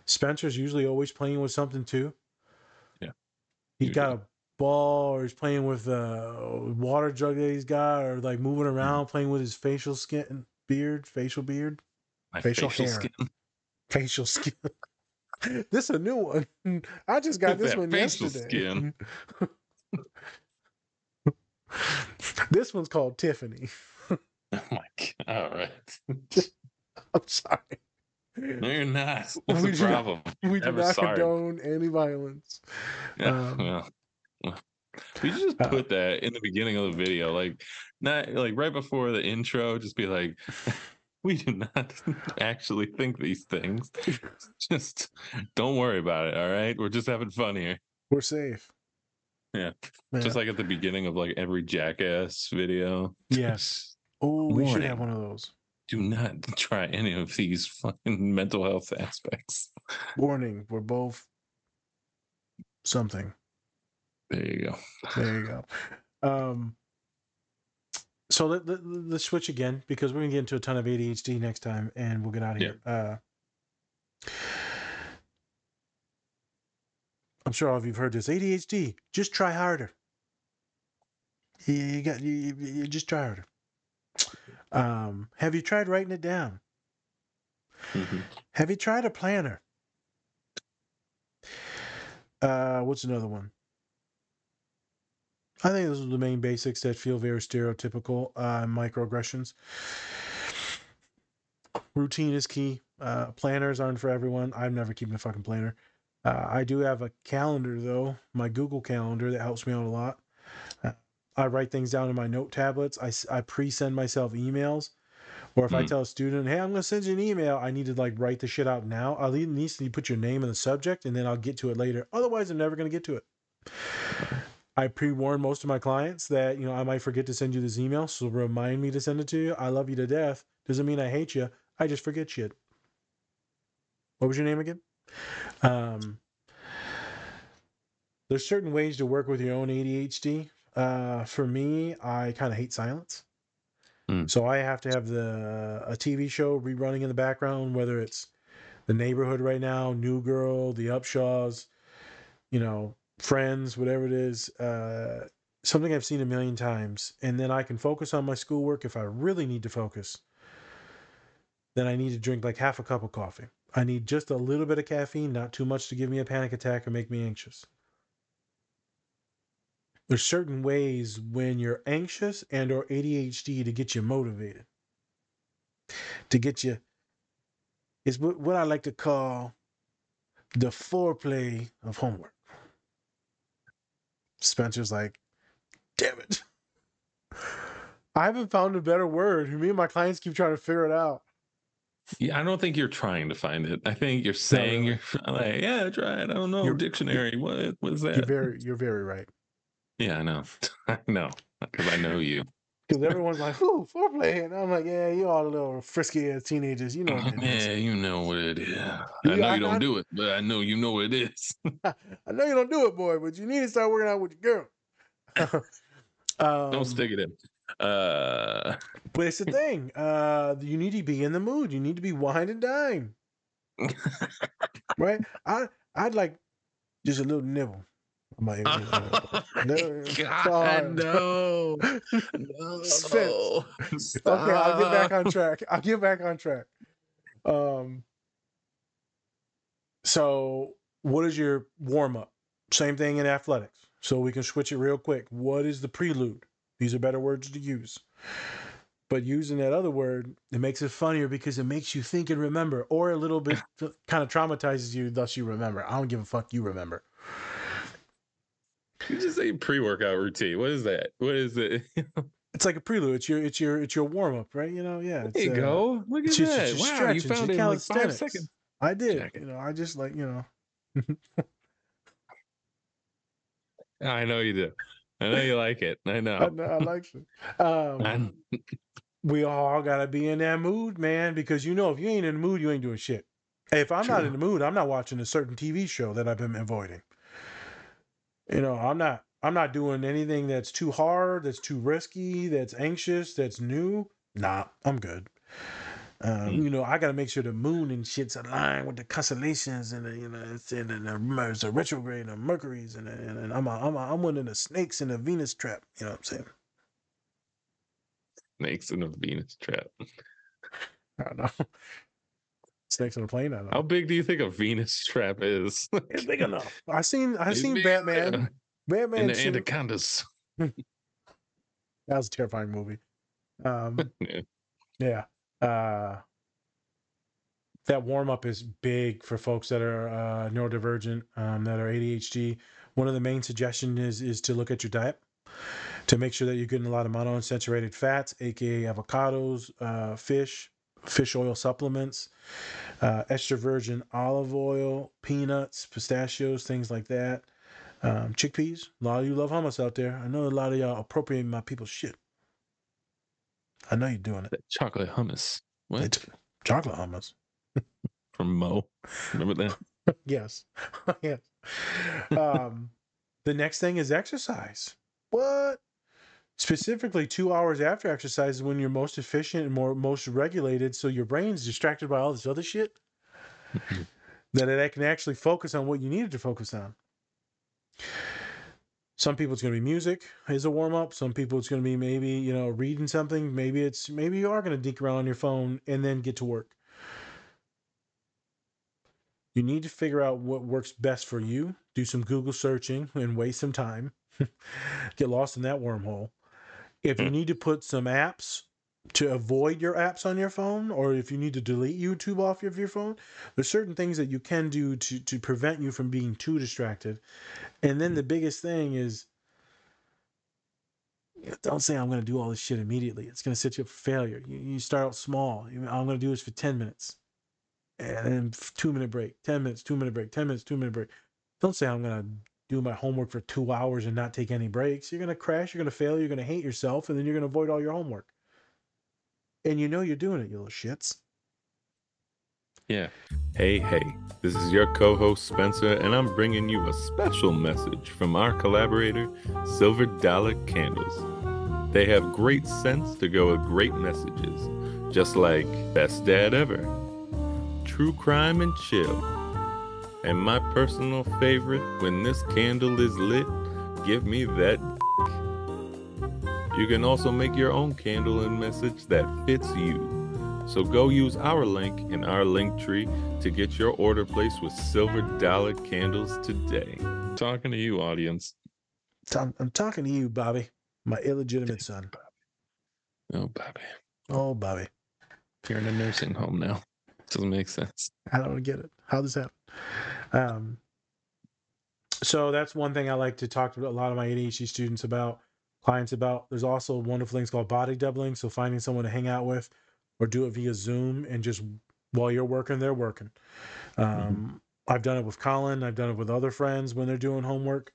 Spencer's usually always playing with something too. Yeah, He's got a ball or he's playing with a water jug that he's got or like moving Mm-hmm. around, playing with his facial skin, beard, facial beard, My facial hair. skin. facial skin. this is a new one. I just got Look this at that one facial yesterday. this one's called Tiffany. Oh my god! All right. I'm sorry. No, you're not. We the do not- problem? We do not sorry. condone any violence. Yeah, um, well, we should just uh, put that in the beginning of the video, like not like right before the intro. Just be like, we do not actually think these things. Just don't worry about it. All right, we're just having fun here. We're safe. Yeah. Yeah. Just like at the beginning of like every jackass video. Yes. Oh, we should have one of those. Do not try any of these fucking mental health aspects. Warning, we're both something. There you go. There you go. Um, so let, let, let's switch again because we're gonna get into a ton of ADHD next time, and we'll get out of Yeah. here. Uh, sure all of you've heard this. ADHD, just try harder. You, you got you, you, just try harder. Um, have you tried writing it down? Mhm. Have you tried a planner? Uh, what's another one? I think those are the main basics that feel very stereotypical. Uh, microaggressions. Routine is key. Uh, planners aren't for everyone. I'm never keeping a fucking planner. Uh, I do have a calendar though, my Google Calendar that helps me out a lot. Uh, I write things down in my note tablets. I, I pre-send myself emails, or if I Mm. tell a student, "Hey, I'm going to send you an email," I need to like write the shit out now. I'll need to put your name in the subject, and then I'll get to it later. Otherwise, I'm never going to get to it. I pre-warn most of my clients that you know I might forget to send you this email, so remind me to send it to you. I love you to death. Doesn't mean I hate you. I just forget shit. What was your name again? Um, there's certain ways to work with your own ADHD. Uh, for me, I kind of hate silence. Mm. So I have to have the a TV show rerunning in the background, whether it's the neighborhood right now, New Girl, The Upshaws, you know, Friends, whatever it is. Uh, something I've seen a million times, and then I can focus on my schoolwork if I really need to focus. Then I need to drink like half a cup of coffee. I need just a little bit of caffeine, not too much to give me a panic attack or make me anxious. There's certain ways when you're anxious and or ADHD to get you motivated. To get you is what what I like to call the foreplay of homework. Spencer's like, damn it. I haven't found a better word. Me and my clients keep trying to figure it out. Yeah, I don't think you're trying to find it. I think you're saying you're like, yeah, try it. I don't know. You're- Dictionary. What was You're that? very you're very right. Yeah, I know. I know. Because I know you. Because everyone's like, ooh, foreplay. And I'm like, yeah, you all a little frisky as teenagers. You know what. Yeah, you know what it is. I You- know I- you don't I- do it, but I know you know what it is. I know you don't do it, boy, but you need to start working out with your girl. um, don't stick it in. Uh, But it's the thing. Uh, you need to be in the mood. You need to be wine and dine. right? I I'd like just a little nibble. I might- No, God, God. no. no. Spence. okay, I'll get back on track. I'll get back on track. Um. So, what is your warm up? Same thing in athletics. So we can switch it real quick. What is the prelude? These are better words to use. But using that other word, it makes it funnier because it makes you think and remember, or a little bit kind of traumatizes you, thus you remember. I don't give a fuck. You remember. You just say pre-workout routine. What is that? What is it? It's like a prelude. It's your it's your it's your warm up, right? You know, yeah. There you uh, go. Look at that. wow, stretch, you found it in like five seconds. I did. You know, I just like you know. I know you do. I know you like it. I know. I, know, I like it. Um, we all gotta be in that mood, man, because you know if you ain't in the mood, you ain't doing shit. If I'm not in the mood, I'm not watching a certain TV show that I've been avoiding. You know, I'm not. I'm not doing anything that's too hard, that's too risky, that's anxious, that's new. Nah, I'm good. Um, Mm. You know, I got to make sure the moon and shit's aligned with the constellations and the, you know, it's and the, the, it's a retrograde and the Mercury's and, and, and I'm a, I'm a, I'm one of the snakes in the Venus trap. You know what I'm saying? snakes in the Venus trap. I don't know. Snakes on a plane. I don't know. How big do you think a Venus trap is? It's big enough. I seen I It's seen Batman. enough. Batman. And the suit. anacondas. That was a terrifying movie. Um, Yeah. yeah. Uh, that warm up is big for folks that are uh, neurodivergent, um, that are ADHD. One of the main suggestions is is to look at your diet to make sure that you're getting a lot of monounsaturated fats, aka avocados, uh, fish, fish oil supplements, uh, extra virgin olive oil, peanuts, pistachios, things like that. Um, chickpeas. A lot of you love hummus out there. I know a lot of y'all appropriating my people's shit. I know you're doing it. That chocolate hummus. What? It's chocolate hummus. From Mo. Remember that? yes. yes. Um, the next thing is exercise. What? Specifically, two hours after exercise is when you're most efficient and more most regulated. So your brain's distracted by all this other shit that it can actually focus on what you needed to focus on. Some people it's going to be music as a warm up. Some people it's going to be maybe you know reading something. Maybe it's maybe you are going to dink around on your phone and then get to work. You need to figure out what works best for you. Do some Google searching and waste some time. Get lost in that wormhole. If you mm. need to put some apps to avoid your apps on your phone, or if you need to delete YouTube off of your phone, there's certain things that you can do to, to prevent you from being too distracted. And then the biggest thing is don't say I'm going to do all this shit immediately. It's going to set you up for failure. You, you start out small. I'm going to do this for 10 minutes and then two minute break, 10 minutes, two minute break, 10 minutes, two minute break. Don't say I'm going to do my homework for two hours and not take any breaks. You're going to crash, you're going to fail, you're going to hate yourself, and then you're going to avoid all your homework. And you know you're doing it, you little shits. Yeah. Hey, hey, this is your co host Spencer, and I'm bringing you a special message from our collaborator, Silver Dollar Candles. They have great scents to go with great messages, just like Best Dad Ever, True Crime and Chill, and my personal favorite, When This Candle is Lit, Give Me That. You can also make your own candle and message that fits you. So go use our link in our link tree to get your order placed with Silver Dollar Candles today. Talking to you, audience. I'm, I'm talking to you, Bobby, my illegitimate son. Oh, Bobby. Oh, Bobby. You're in a nursing home now. Doesn't make sense. I don't get it. How does that? Um, so that's one thing I like to talk to a lot of my ADHD students about, clients about. There's also wonderful things called body doubling. So finding someone to hang out with, or do it via Zoom, and just while you're working, they're working. Um, I've done it with Colin. I've done it with other friends when they're doing homework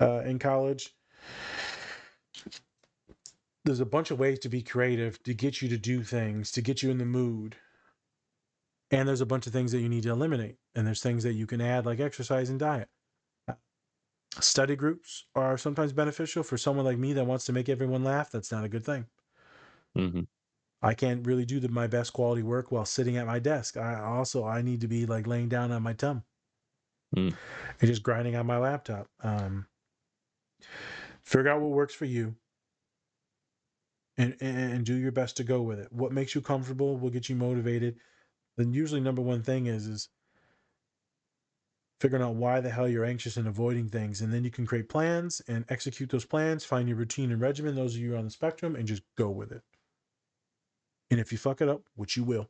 uh, in college. There's a bunch of ways to be creative to get you to do things, to get you in the mood and there's a bunch of things that you need to eliminate and there's things that you can add like exercise and diet study groups are sometimes beneficial. For someone like me that wants to make everyone laugh that's not a good thing. Hmm i can't really do the, my best quality work while sitting at my desk. I also i need to be like laying down on my tum. Mm. and just grinding on my laptop. Um, figure out what works for you. And, and and do your best to go with it. What makes you comfortable will get you motivated. Then usually number one thing is is figuring out why the hell you're anxious and avoiding things and then you can create plans and execute those plans find your routine and regimen those of you on the spectrum and just go with it. And if you fuck it up which you will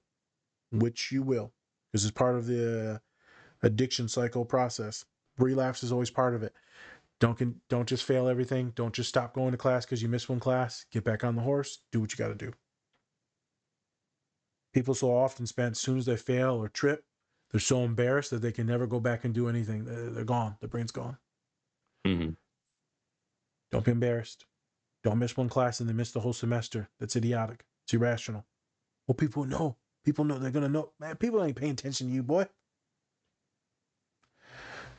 which you will because it's part of the addiction cycle process relapse is always part of it. Don't con- don't just fail everything. Don't just stop going to class because you missed one class. Get back on the horse. Do what you got to do. People so often spend as soon as they fail or trip they're so embarrassed that they can never go back and do anything. They're, gone. Their brain's gone. Hmm don't be embarrassed. Don't miss one class and then miss the whole semester. That's idiotic. It's irrational. Well people know. People know. They're gonna know. Man people ain't paying attention to you boy.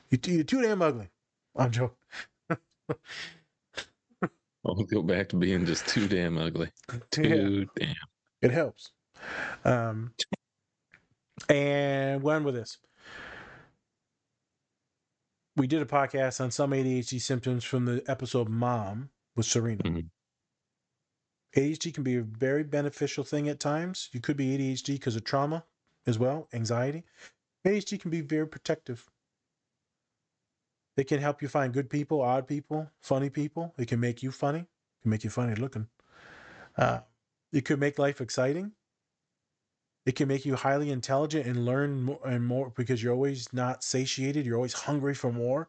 You, you're too damn ugly. I'm joking. I'll go back to being just too damn ugly. Too damn. It helps. Um, and when with this, we did a podcast on some ADHD symptoms from the episode "Mom" with Serena. Mhm. ADHD can be a very beneficial thing at times. You could be ADHD because of trauma as well, anxiety. ADHD can be very protective. It can help you find good people, odd people, funny people. It can make you funny. It can make you funny looking. Uh, it could make life exciting. It can make you highly intelligent and learn more and more because you're always not satiated. You're always hungry for more.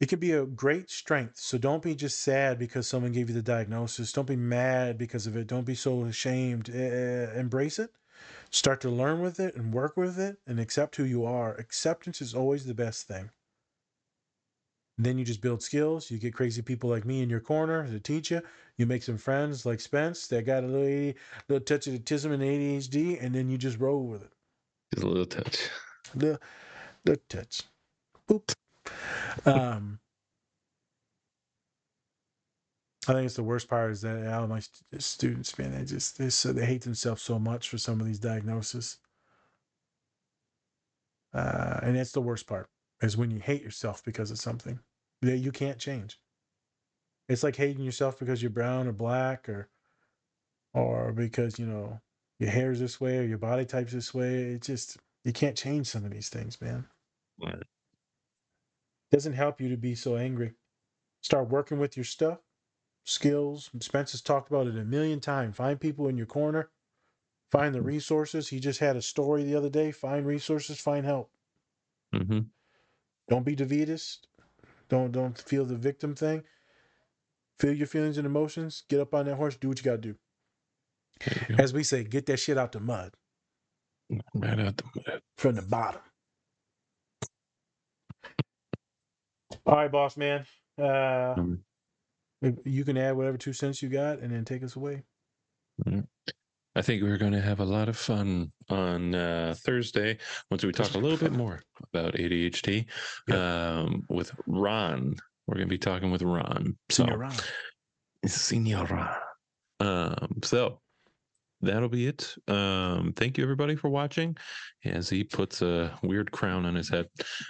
It can be a great strength. So don't be just sad because someone gave you the diagnosis. Don't be mad because of it. Don't be so ashamed. Eh, embrace it. Start to learn with it and work with it and accept who you are. Acceptance is always the best thing. Then you just build skills. You get crazy people like me in your corner to teach you. You make some friends like Spence that got a little, little touch of autism and ADHD, and then you just roll with it. Just a little touch. Little, little touch. Boop. Um, I think it's the worst part is that all my students, man, they just they so they hate themselves so much for some of these diagnoses. Uh, and that's the worst part is when you hate yourself because of something that you can't change. It's like hating yourself because you're brown or black or or because, you know, your hair is this way or your body type's this way. It just you can't change some of these things, man. Right. Doesn't help you to be so angry. Start working with your stuff, skills. Spence has talked about it a million times. Find people in your corner. Find the resources. He just had a story the other day. Find resources, find help. Mm-hmm. Don't be defeatist. Don't don't feel the victim thing. Feel your feelings and emotions. Get up on that horse. Do what you got to do. As we say, get that shit out the mud Right out the mud. from the bottom. All right, boss man. Uh, Mhm. you can add whatever two cents you got, and then take us away. I think we're going to have a lot of fun on uh, Thursday once we talk a little bit more about ADHD um, with Ron. We're going to be talking with Ron. So, Senior Ron. Senior Ron. Um, so that'll be it. Um, thank you everybody for watching as he puts a weird crown on his head.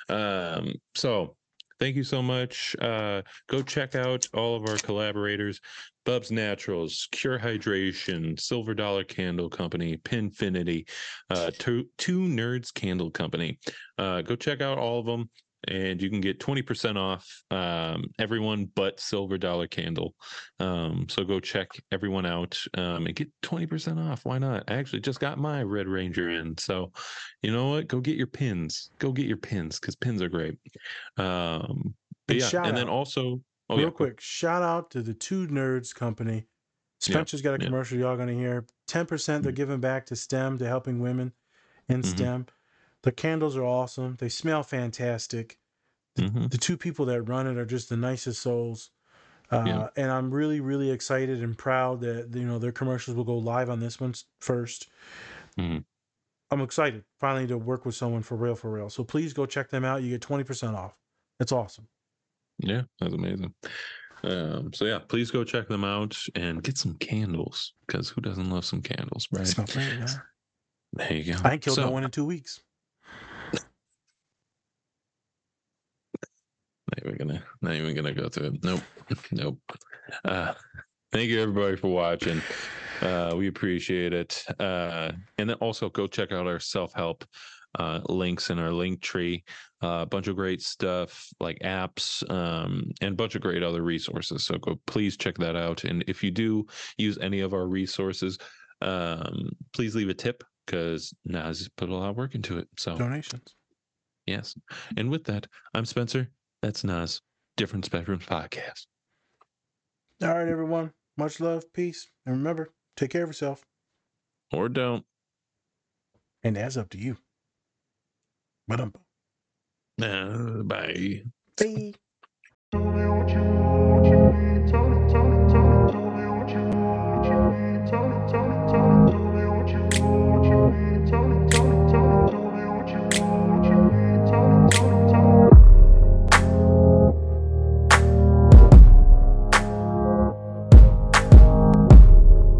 Um, so thank you so much. Uh, go check out all of our collaborators. Bub's Naturals, Cure Hydration, Silver Dollar Candle Company, Pinfinity, uh, two, two Nerds Candle Company. Uh, go check out all of them, and you can get twenty percent off um, everyone but Silver Dollar Candle. Um, so go check everyone out um, and get twenty percent off. Why not? I actually just got my Red Ranger in, so you know what? Go get your pins. Go get your pins because pins are great. Um, but And yeah, and then also, oh Real yeah, quick, shout out to the two nerds company. Spencer's got a yeah. commercial y'all gonna hear. Ten percent they're giving back to STEM to helping women in Mhm. STEM. The candles are awesome. They smell fantastic. Mhm. The two people that run it are just the nicest souls. Uh, Yeah. And I'm really, really excited and proud that you know their commercials will go live on this one first. Mhm. I'm excited finally to work with someone for real, for real. So please go check them out. You get 20% off. That's awesome. Yeah, that's amazing. Um, so yeah, please go check them out and get some candles because who doesn't love some candles, right? Smell yeah. There you go. I ain't killed so, no one in two weeks. Not even gonna, not even gonna go through it. Nope, nope. Uh, thank you everybody for watching. Uh, we appreciate it. Uh, and then also go check out our self help uh, links in our link tree. Uh, a bunch of great stuff like apps um, and a bunch of great other resources. So go, please check that out. And if you do use any of our resources, um, please leave a tip because Naz put a lot of work into it. So Donations. yes. And with that, I'm Spencer. That's nice. Different Spectrums Podcast. All right, everyone. Much love, peace, and remember, take care of yourself. Or don't. And that's up to you. But Uh, bye. bye.